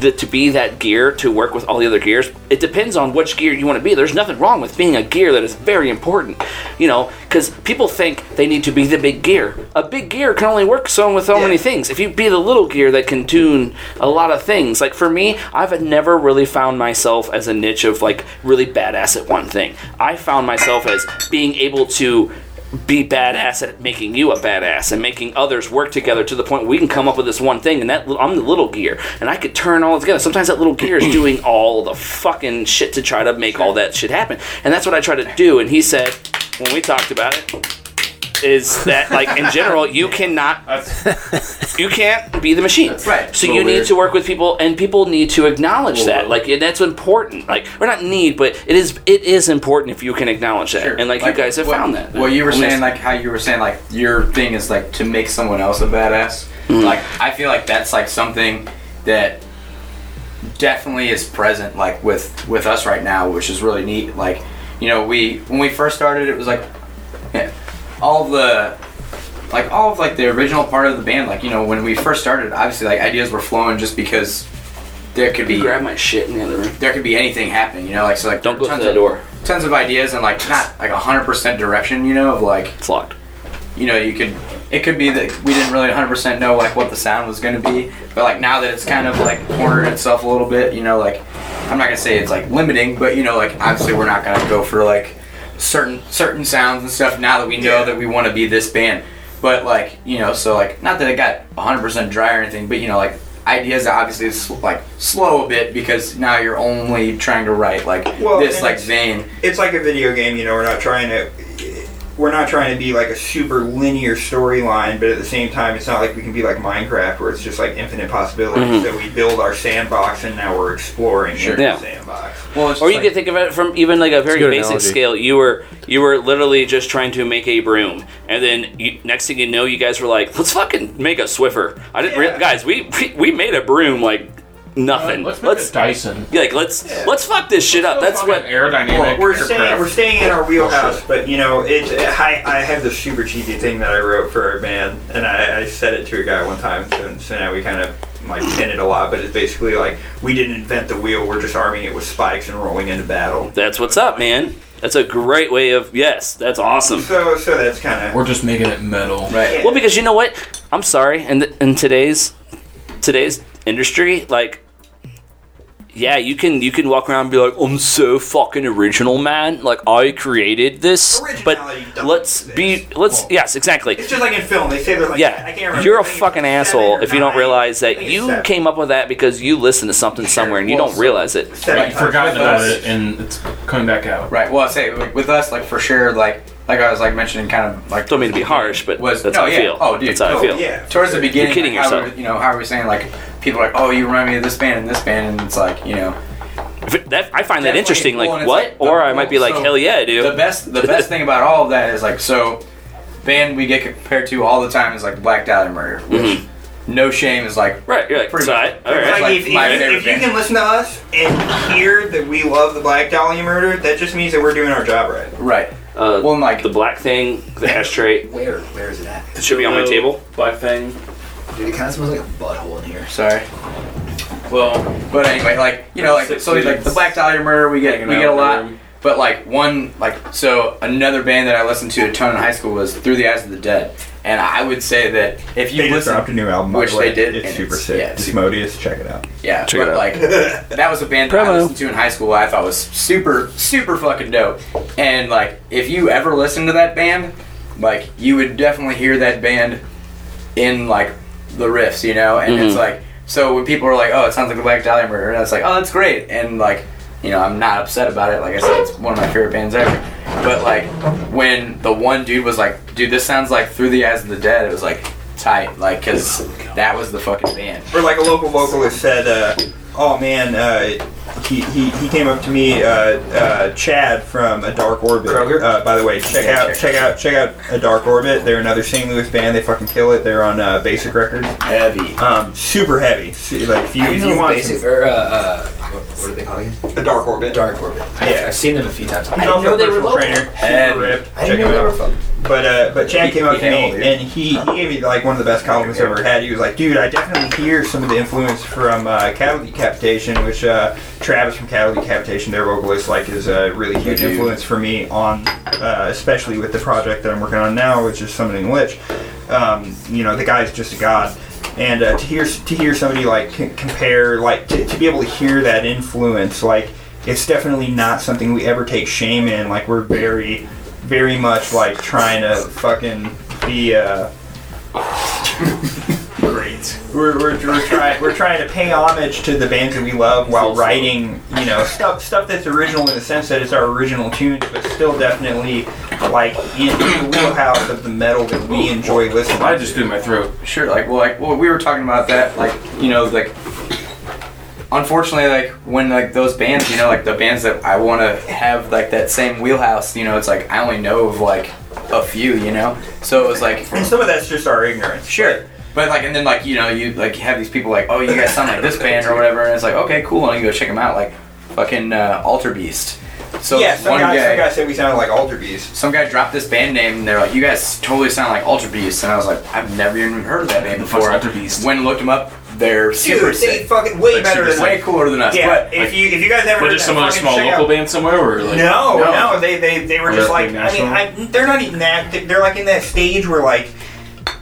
the, to be that gear to work with all the other gears it depends on which gear you want to be. There's nothing wrong with being a gear that is very important you know because people think they need to be the big gear. A big gear can only work so with so many things. If you be the little gear that can tune a lot of things. Like for me i've never really found myself as a niche of like really badass at one thing. I found myself as being able to be badass at making you a badass and making others work together to the point we can come up with this one thing and that I'm the little gear and I could turn all together. Sometimes that little gear is doing all the fucking shit to try to make all that shit happen. And that's what I try to do. And he said when we talked about it is that like in general you cannot you can't be the machine Right. so you need to work with people and people need to acknowledge that like and that's important like we're not need but it is it is important if you can acknowledge that and like, you guys have what, found that Well, you were saying like how you were saying like your thing is like to make someone else a badass. Mm-hmm. Like I feel like that's like something that definitely is present like with with us right now, which is really neat. Like you know we when we first started, it was like yeah, all the like all of like the original part of the band. Like you know when we first started, obviously like ideas were flowing just because there could be grab my shit in the other room there could be anything happening. You know like so like don't go tons through that of, door tons of ideas and like not like hundred percent direction. You know of like it's locked you know, you could. It could be that we didn't really 100% know like what the sound was going to be, but like now that it's kind of like cornered itself a little bit, you know, like I'm not gonna say it's like limiting, but you know, like obviously we're not gonna go for like certain certain sounds and stuff now that we know that we want to be this band. But like you know, so like not that it got 100% dry or anything, but you know, like ideas obviously is like slow a bit because now you're only trying to write like Well, this like vein. it's like a video game. You know, we're not trying to. We're not trying to be like a super linear storyline, but at the same time, it's not like we can be like Minecraft, where it's just like infinite possibilities. Mhm. That we build our sandbox and now we're exploring in Yeah. the sandbox. Well, it's or you like- could think of it from even like a very a basic analogy. scale. You were you were literally just trying to make a broom, and then you, next thing you know, you guys were like, "Let's fucking make a Swiffer." I didn't, rea- guys. We, we we made a broom like nothing. Let's make let's a Dyson. like let's let's fuck this shit up. That's what. aerodynamic. We're staying, we're staying in our wheelhouse, but you know, it's I, I have this super cheesy thing that I wrote for our band, and I, I said it to a guy one time, so, so now we kind of like pin it a lot, but it's basically like we didn't invent the wheel, we're just arming it with spikes and rolling into battle. That's what's up, man. That's a great way of yes. That's awesome. So, so that's kind of We're just making it metal. right. Well, because you know what? I'm sorry. In, in today's today's industry, like, yeah, you can you can walk around and be like, I'm so fucking original, man. Like, I created this. But Originality doesn't let's be let's yes, exactly. It's just like in film. They say they're like, I Yeah, can't remember. you're a fucking asshole if you don't realize that you seven. came up with that because you listened to something somewhere and you Well, don't so- realize it. Seven Like, you forgot times. about it and it's coming back out. Right. Well, I say with us, like for sure, like like I was like mentioning, kind of like Don't mean to be harsh, but was that's no, how oh, I feel. Oh, dude, That's how I Oh, feel. yeah. towards the beginning, kidding like, how yourself. we- you know, how are we saying like people are like, oh, you remind me of this band and this band, and it's like, you know, it- that, I find that interesting. cool, Like what? like the- or I might be like, so hell yeah, dude. the best the best thing about all of that is like so band we get compared to all the time is like Black Dahlia Murder, which mm-hmm. no shame is like right. You're like, Pretty so much. I, all right. Like, like if, if, my you, if you can listen to us and hear that we love the Black Dahlia murder, that just means that we're doing our job right. right. Uh, Well, like the black thing, the ashtray. Where? Where is it at? It should be on my table. Black thing. Dude, it kind of smells like a butthole in here. sorry. Well, but anyway, like you know, like Six so like the Black Dahlia Murder we get we get a lot. room. But like one like so another band that I listened to a ton in high school was Through the Eyes of the Dead, and I would say that if you They just listen, dropped a new album, which the way. they did, It's and super it's- sick. yeah, it's Desmodius, check it out. Yeah, Check but it out. like that was a band that I listened to in high school. I thought was super, super fucking dope. And like, if you ever listen to that band, like you would definitely hear that band in like the riffs, you know. And it's Mhm. like, so when people are like, "Oh, it sounds like the Black Dahlia Murder," and it's like, "Oh, that's great," and like, you know, I'm not upset about it. Like I said, it's one of my favorite bands ever. But like, when the one dude was like, "Dude, this sounds like Through the Eyes of the Dead," it was like tight, like, cause that was the fucking band. Or like a local vocalist said, uh, "Oh man, uh, he, he, he came up to me, uh, uh, Chad from A Dark Orbit. Kroger? Uh, by the way, check Yeah, out check check out check out A Dark Orbit. They're another St. Louis band. They fucking kill it. They're on uh, Basick Records. Heavy. Um, super heavy. See, Like if you, if you want basic some- or uh, uh, what, what are they called again? A Dark Orbit. Dark Orbit. I, Yeah. I've seen them a few times. I He's didn't know they were personal local. trainer. Heavy. Super ripped. I Check didn't him know they were out. from. But uh, but Chad came up to me and he, he gave me like one of the best compliments I've ever had. He was like, "Dude, I definitely hear some of the influence from uh, Cattle Decapitation, which uh, Travis from Cattle Decapitation, their vocalist, like is a really huge dude. influence for me on, uh, especially with the project that I'm working on now, which is Summoning Lich. Um, you know, the guy's just a god." And uh, to hear to hear somebody like c- compare, like to, to be able to hear that influence, like it's definitely not something we ever take shame in. Like we're very, very much like trying to fucking be. Uh, We're, we're, we're trying we're trying to pay homage to the bands that we love while writing you know stuff stuff that's original in the sense that it's our original tunes, but still definitely like in the wheelhouse of the metal that we enjoy listening. To. I just to. threw my throat. Sure, like well, like well, we were talking about that, like you know, like unfortunately, like when like those bands, you know, like the bands that I want to have like that same wheelhouse, you know, it's like I only know of like a few, you know, so it was like and some of that's just our ignorance. sure. But like, and then like you know, you like have these people like, oh, you guys sound like this band or whatever, and it's like, okay, cool, and you go check them out, like fucking uh, Alterbeast. So yeah, some one guy, guy, some guy said we sounded like Alterbeast. some guy dropped this band name, and they're like, "You guys totally sound like Alterbeast," and I was like, "I've never even heard of that band before." Alterbeast? Went and looked them up. They're super Dude, they sick, fucking way Like better super than way cooler than us. Yeah, But if you if you guys ever But just some other small local out- band somewhere, or like No, No. no, they, they, they were Or just like like I mean I, they're not even that they're like in that stage where like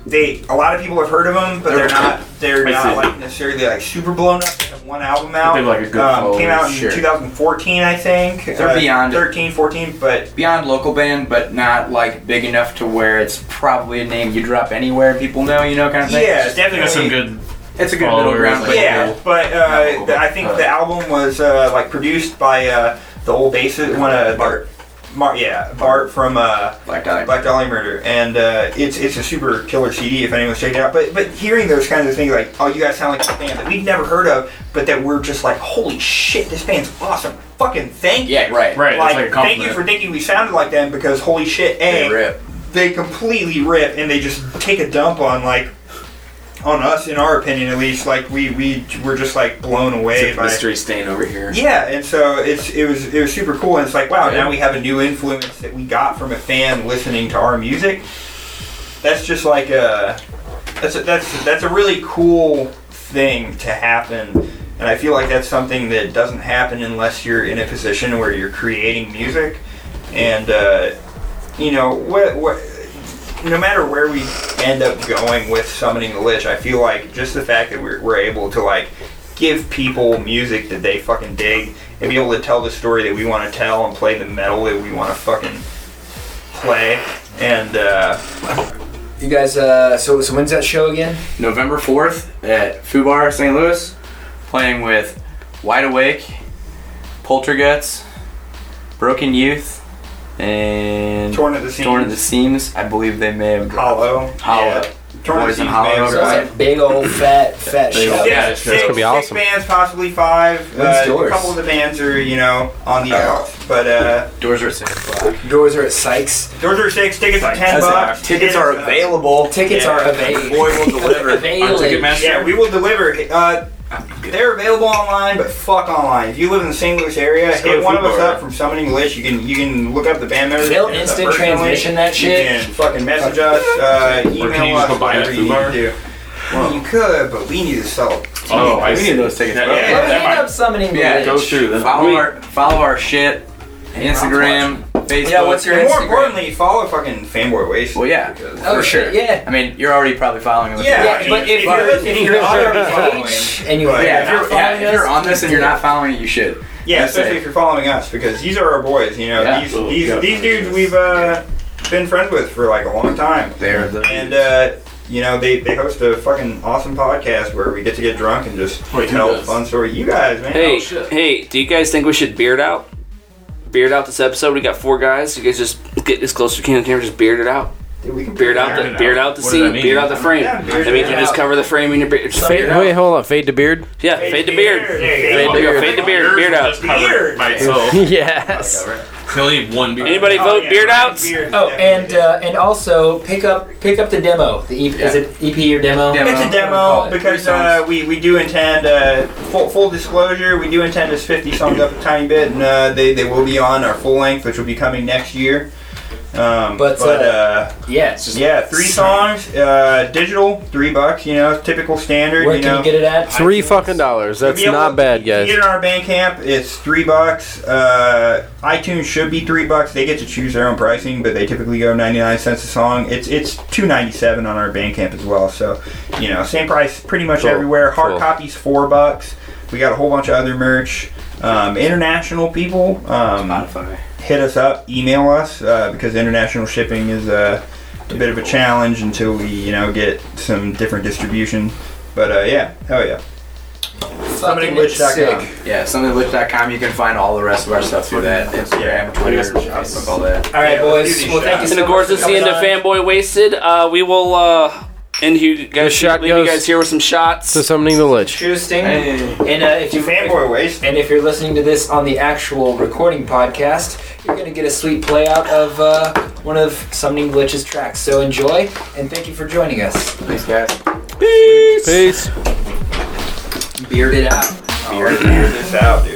they a lot of people have heard of them but they're They're- not they're I not see. like necessarily like super blown up. They have one album out. they have, like, a good um, following, came out in sure. 2014 I think. They're uh, beyond- 13, 14, but beyond local band, but not like big enough to where it's probably a name you drop anywhere people know, you know, kind of thing. yeah, they got some definitely. good. it's a good followers, middle ground. like- But yeah, but uh, the- I think uh, the album was uh, like produced by uh, the old bassist, one of Bart. Mar- yeah, Bart from uh, Black Dolly, Black Dahlia Murder, and uh, it's it's a super killer CD if anyone's checked it out. But but hearing those kinds of things like, oh, you guys sound like a band that we've never heard of, but that we're just like, holy shit, this band's awesome. Fucking thank you. yeah, right. Right, Like, like a thank you for thinking we sounded like them because holy shit, They a rip. they completely rip and they just take a dump on like on us in our opinion at least like we we were just like blown away by mystery stain over here. yeah, and so it's it was it was super cool, and it's like wow, Yeah. now we have a new influence that we got from a fan listening to our music. That's just like a that's a, that's that's a really cool thing to happen, and I feel like that's something that doesn't happen unless you're in a position where you're creating music, and uh, you know what what. No matter where we end up going with summoning the lich, I feel like just the fact that we're, we're able to like give people music that they fucking dig and be able to tell the story that we want to tell and play the metal that we want to fucking play. And uh, You guys, uh, so so when's that show again? November 4th at Fubar, St. Louis, playing with Wide Awake, Polterguts, Broken Youth, and Torn at the seams. Torn at the seams. I believe they may have Hollow. Hollow. Yeah. Torn at the seams Hollow, may have right. it's big old fat fat Big show. old- Yeah, it's six, gonna be six awesome. bands, possibly five. When's Uh, a couple of the bands are, you know, on the Oh. outs. But uh, Doors are at six o'clock. Doors are at Sykes. doors are at six, tickets are ten bucks. Tickets are available. Tickets Yeah. are available. Boy will deliver. Available. Yeah, we will deliver. Uh, they're available online, but fuck online. If you live in the St. Louis area, go hit one of us up from Summoning Lich. You can you can look up the band members. They'll hit us up instant personally. transmission that shit. You can fucking message us, uh, email can you just us, go buy it at whatever Food you need Bar? to do. Well, you could, but we need to sell. Oh, I we see. need those tickets. Yeah, bro. yeah, Let that me end might- up summoning the Yeah, lich. go through. Then Follow We- our follow our shit. Instagram, Facebook. Yeah, what's your And more Instagram? importantly, follow fucking Fanboy Waste. Well, yeah, Oh for sure. yeah. I mean, you're already probably following us. Yeah, Yeah, but if if you're, you're, if you're already following, page and you Right. Yeah, if you're, yeah, following if you're on this and you're not following it, you should. yeah, That's especially it. if you're following us, because these are our boys. You know, Yeah. these these yeah. these dudes we've uh, been friends with for like a long time. They're the And uh, you know, they, they host a fucking awesome podcast where we get to get drunk and just Wait, who tell does? fun stories. You guys, man. Hey, Oh, shit. hey, do you guys think we should beard out? Beard out this episode. We got four guys. You guys just get as close as you can to the camera. Just beard it out. Dude, we can Beard out the it beard out. out the What does scene. Beard out the frame. Yeah, beard that means it you just cover the frame in your beard. Just Fade, wait, hold on. Fade to beard. Yeah, fade the beard. There you Fade go. the beard. Fade the beard. Yours Beard out. Beard. by itself. yes. You only need one beard. Anybody Oh, vote yeah, beard outs? Beard, Oh, and definitely. uh, and also pick up pick up the demo. The EP, is it EP or demo? Demo. It's a Call demo it. because uh, we, we do intend, uh, full, full disclosure, we do intend to 50 songs up a tiny bit and uh, they, they will be on our full length, which will be coming next year. Um, But, but, uh, uh, Yeah, it's just yeah, three songs, uh, digital, three bucks, you know, typical standard. Where you can know. you get it at? Three fucking dollars. That's You'll able not to- bad, guys. Get it on our Bandcamp. It's three bucks. Uh, iTunes should be three bucks. They get to choose their own pricing, but they typically go ninety nine cents a song. It's it's two ninety seven on our Bandcamp as well. So you know, same price pretty much Cool, everywhere. Hard cool. copies four bucks. We got a whole bunch of other merch. Um, international people, um, Spotify. Hit us up, email us uh, because international shipping is uh, a bit of a challenge until we you know get some different distribution. But uh, yeah, hell yeah. Fucking SummoningLich.com. sick. Yeah, summoninglich.com. You can find all the rest of our stuff through that. Instagram, Twitter, Facebook, all that. All right, Yeah, boys. Well, thank you shots. so And of much course, for it's the end of. Fanboy Wasted. Uh, we will uh, end you guys. shot leave you goes guys here with some shots. To summoning the lich. Interesting. Hey. And uh, if you Fanboy waste. and if you're listening to this on the actual recording podcast, you're gonna get a sweet play out of uh, one of Summoning Lich's tracks. So enjoy, and thank you for joining us. Thanks, guys. Peace. Beard it out. Beard this out, dude.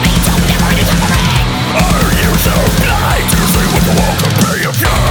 The mountains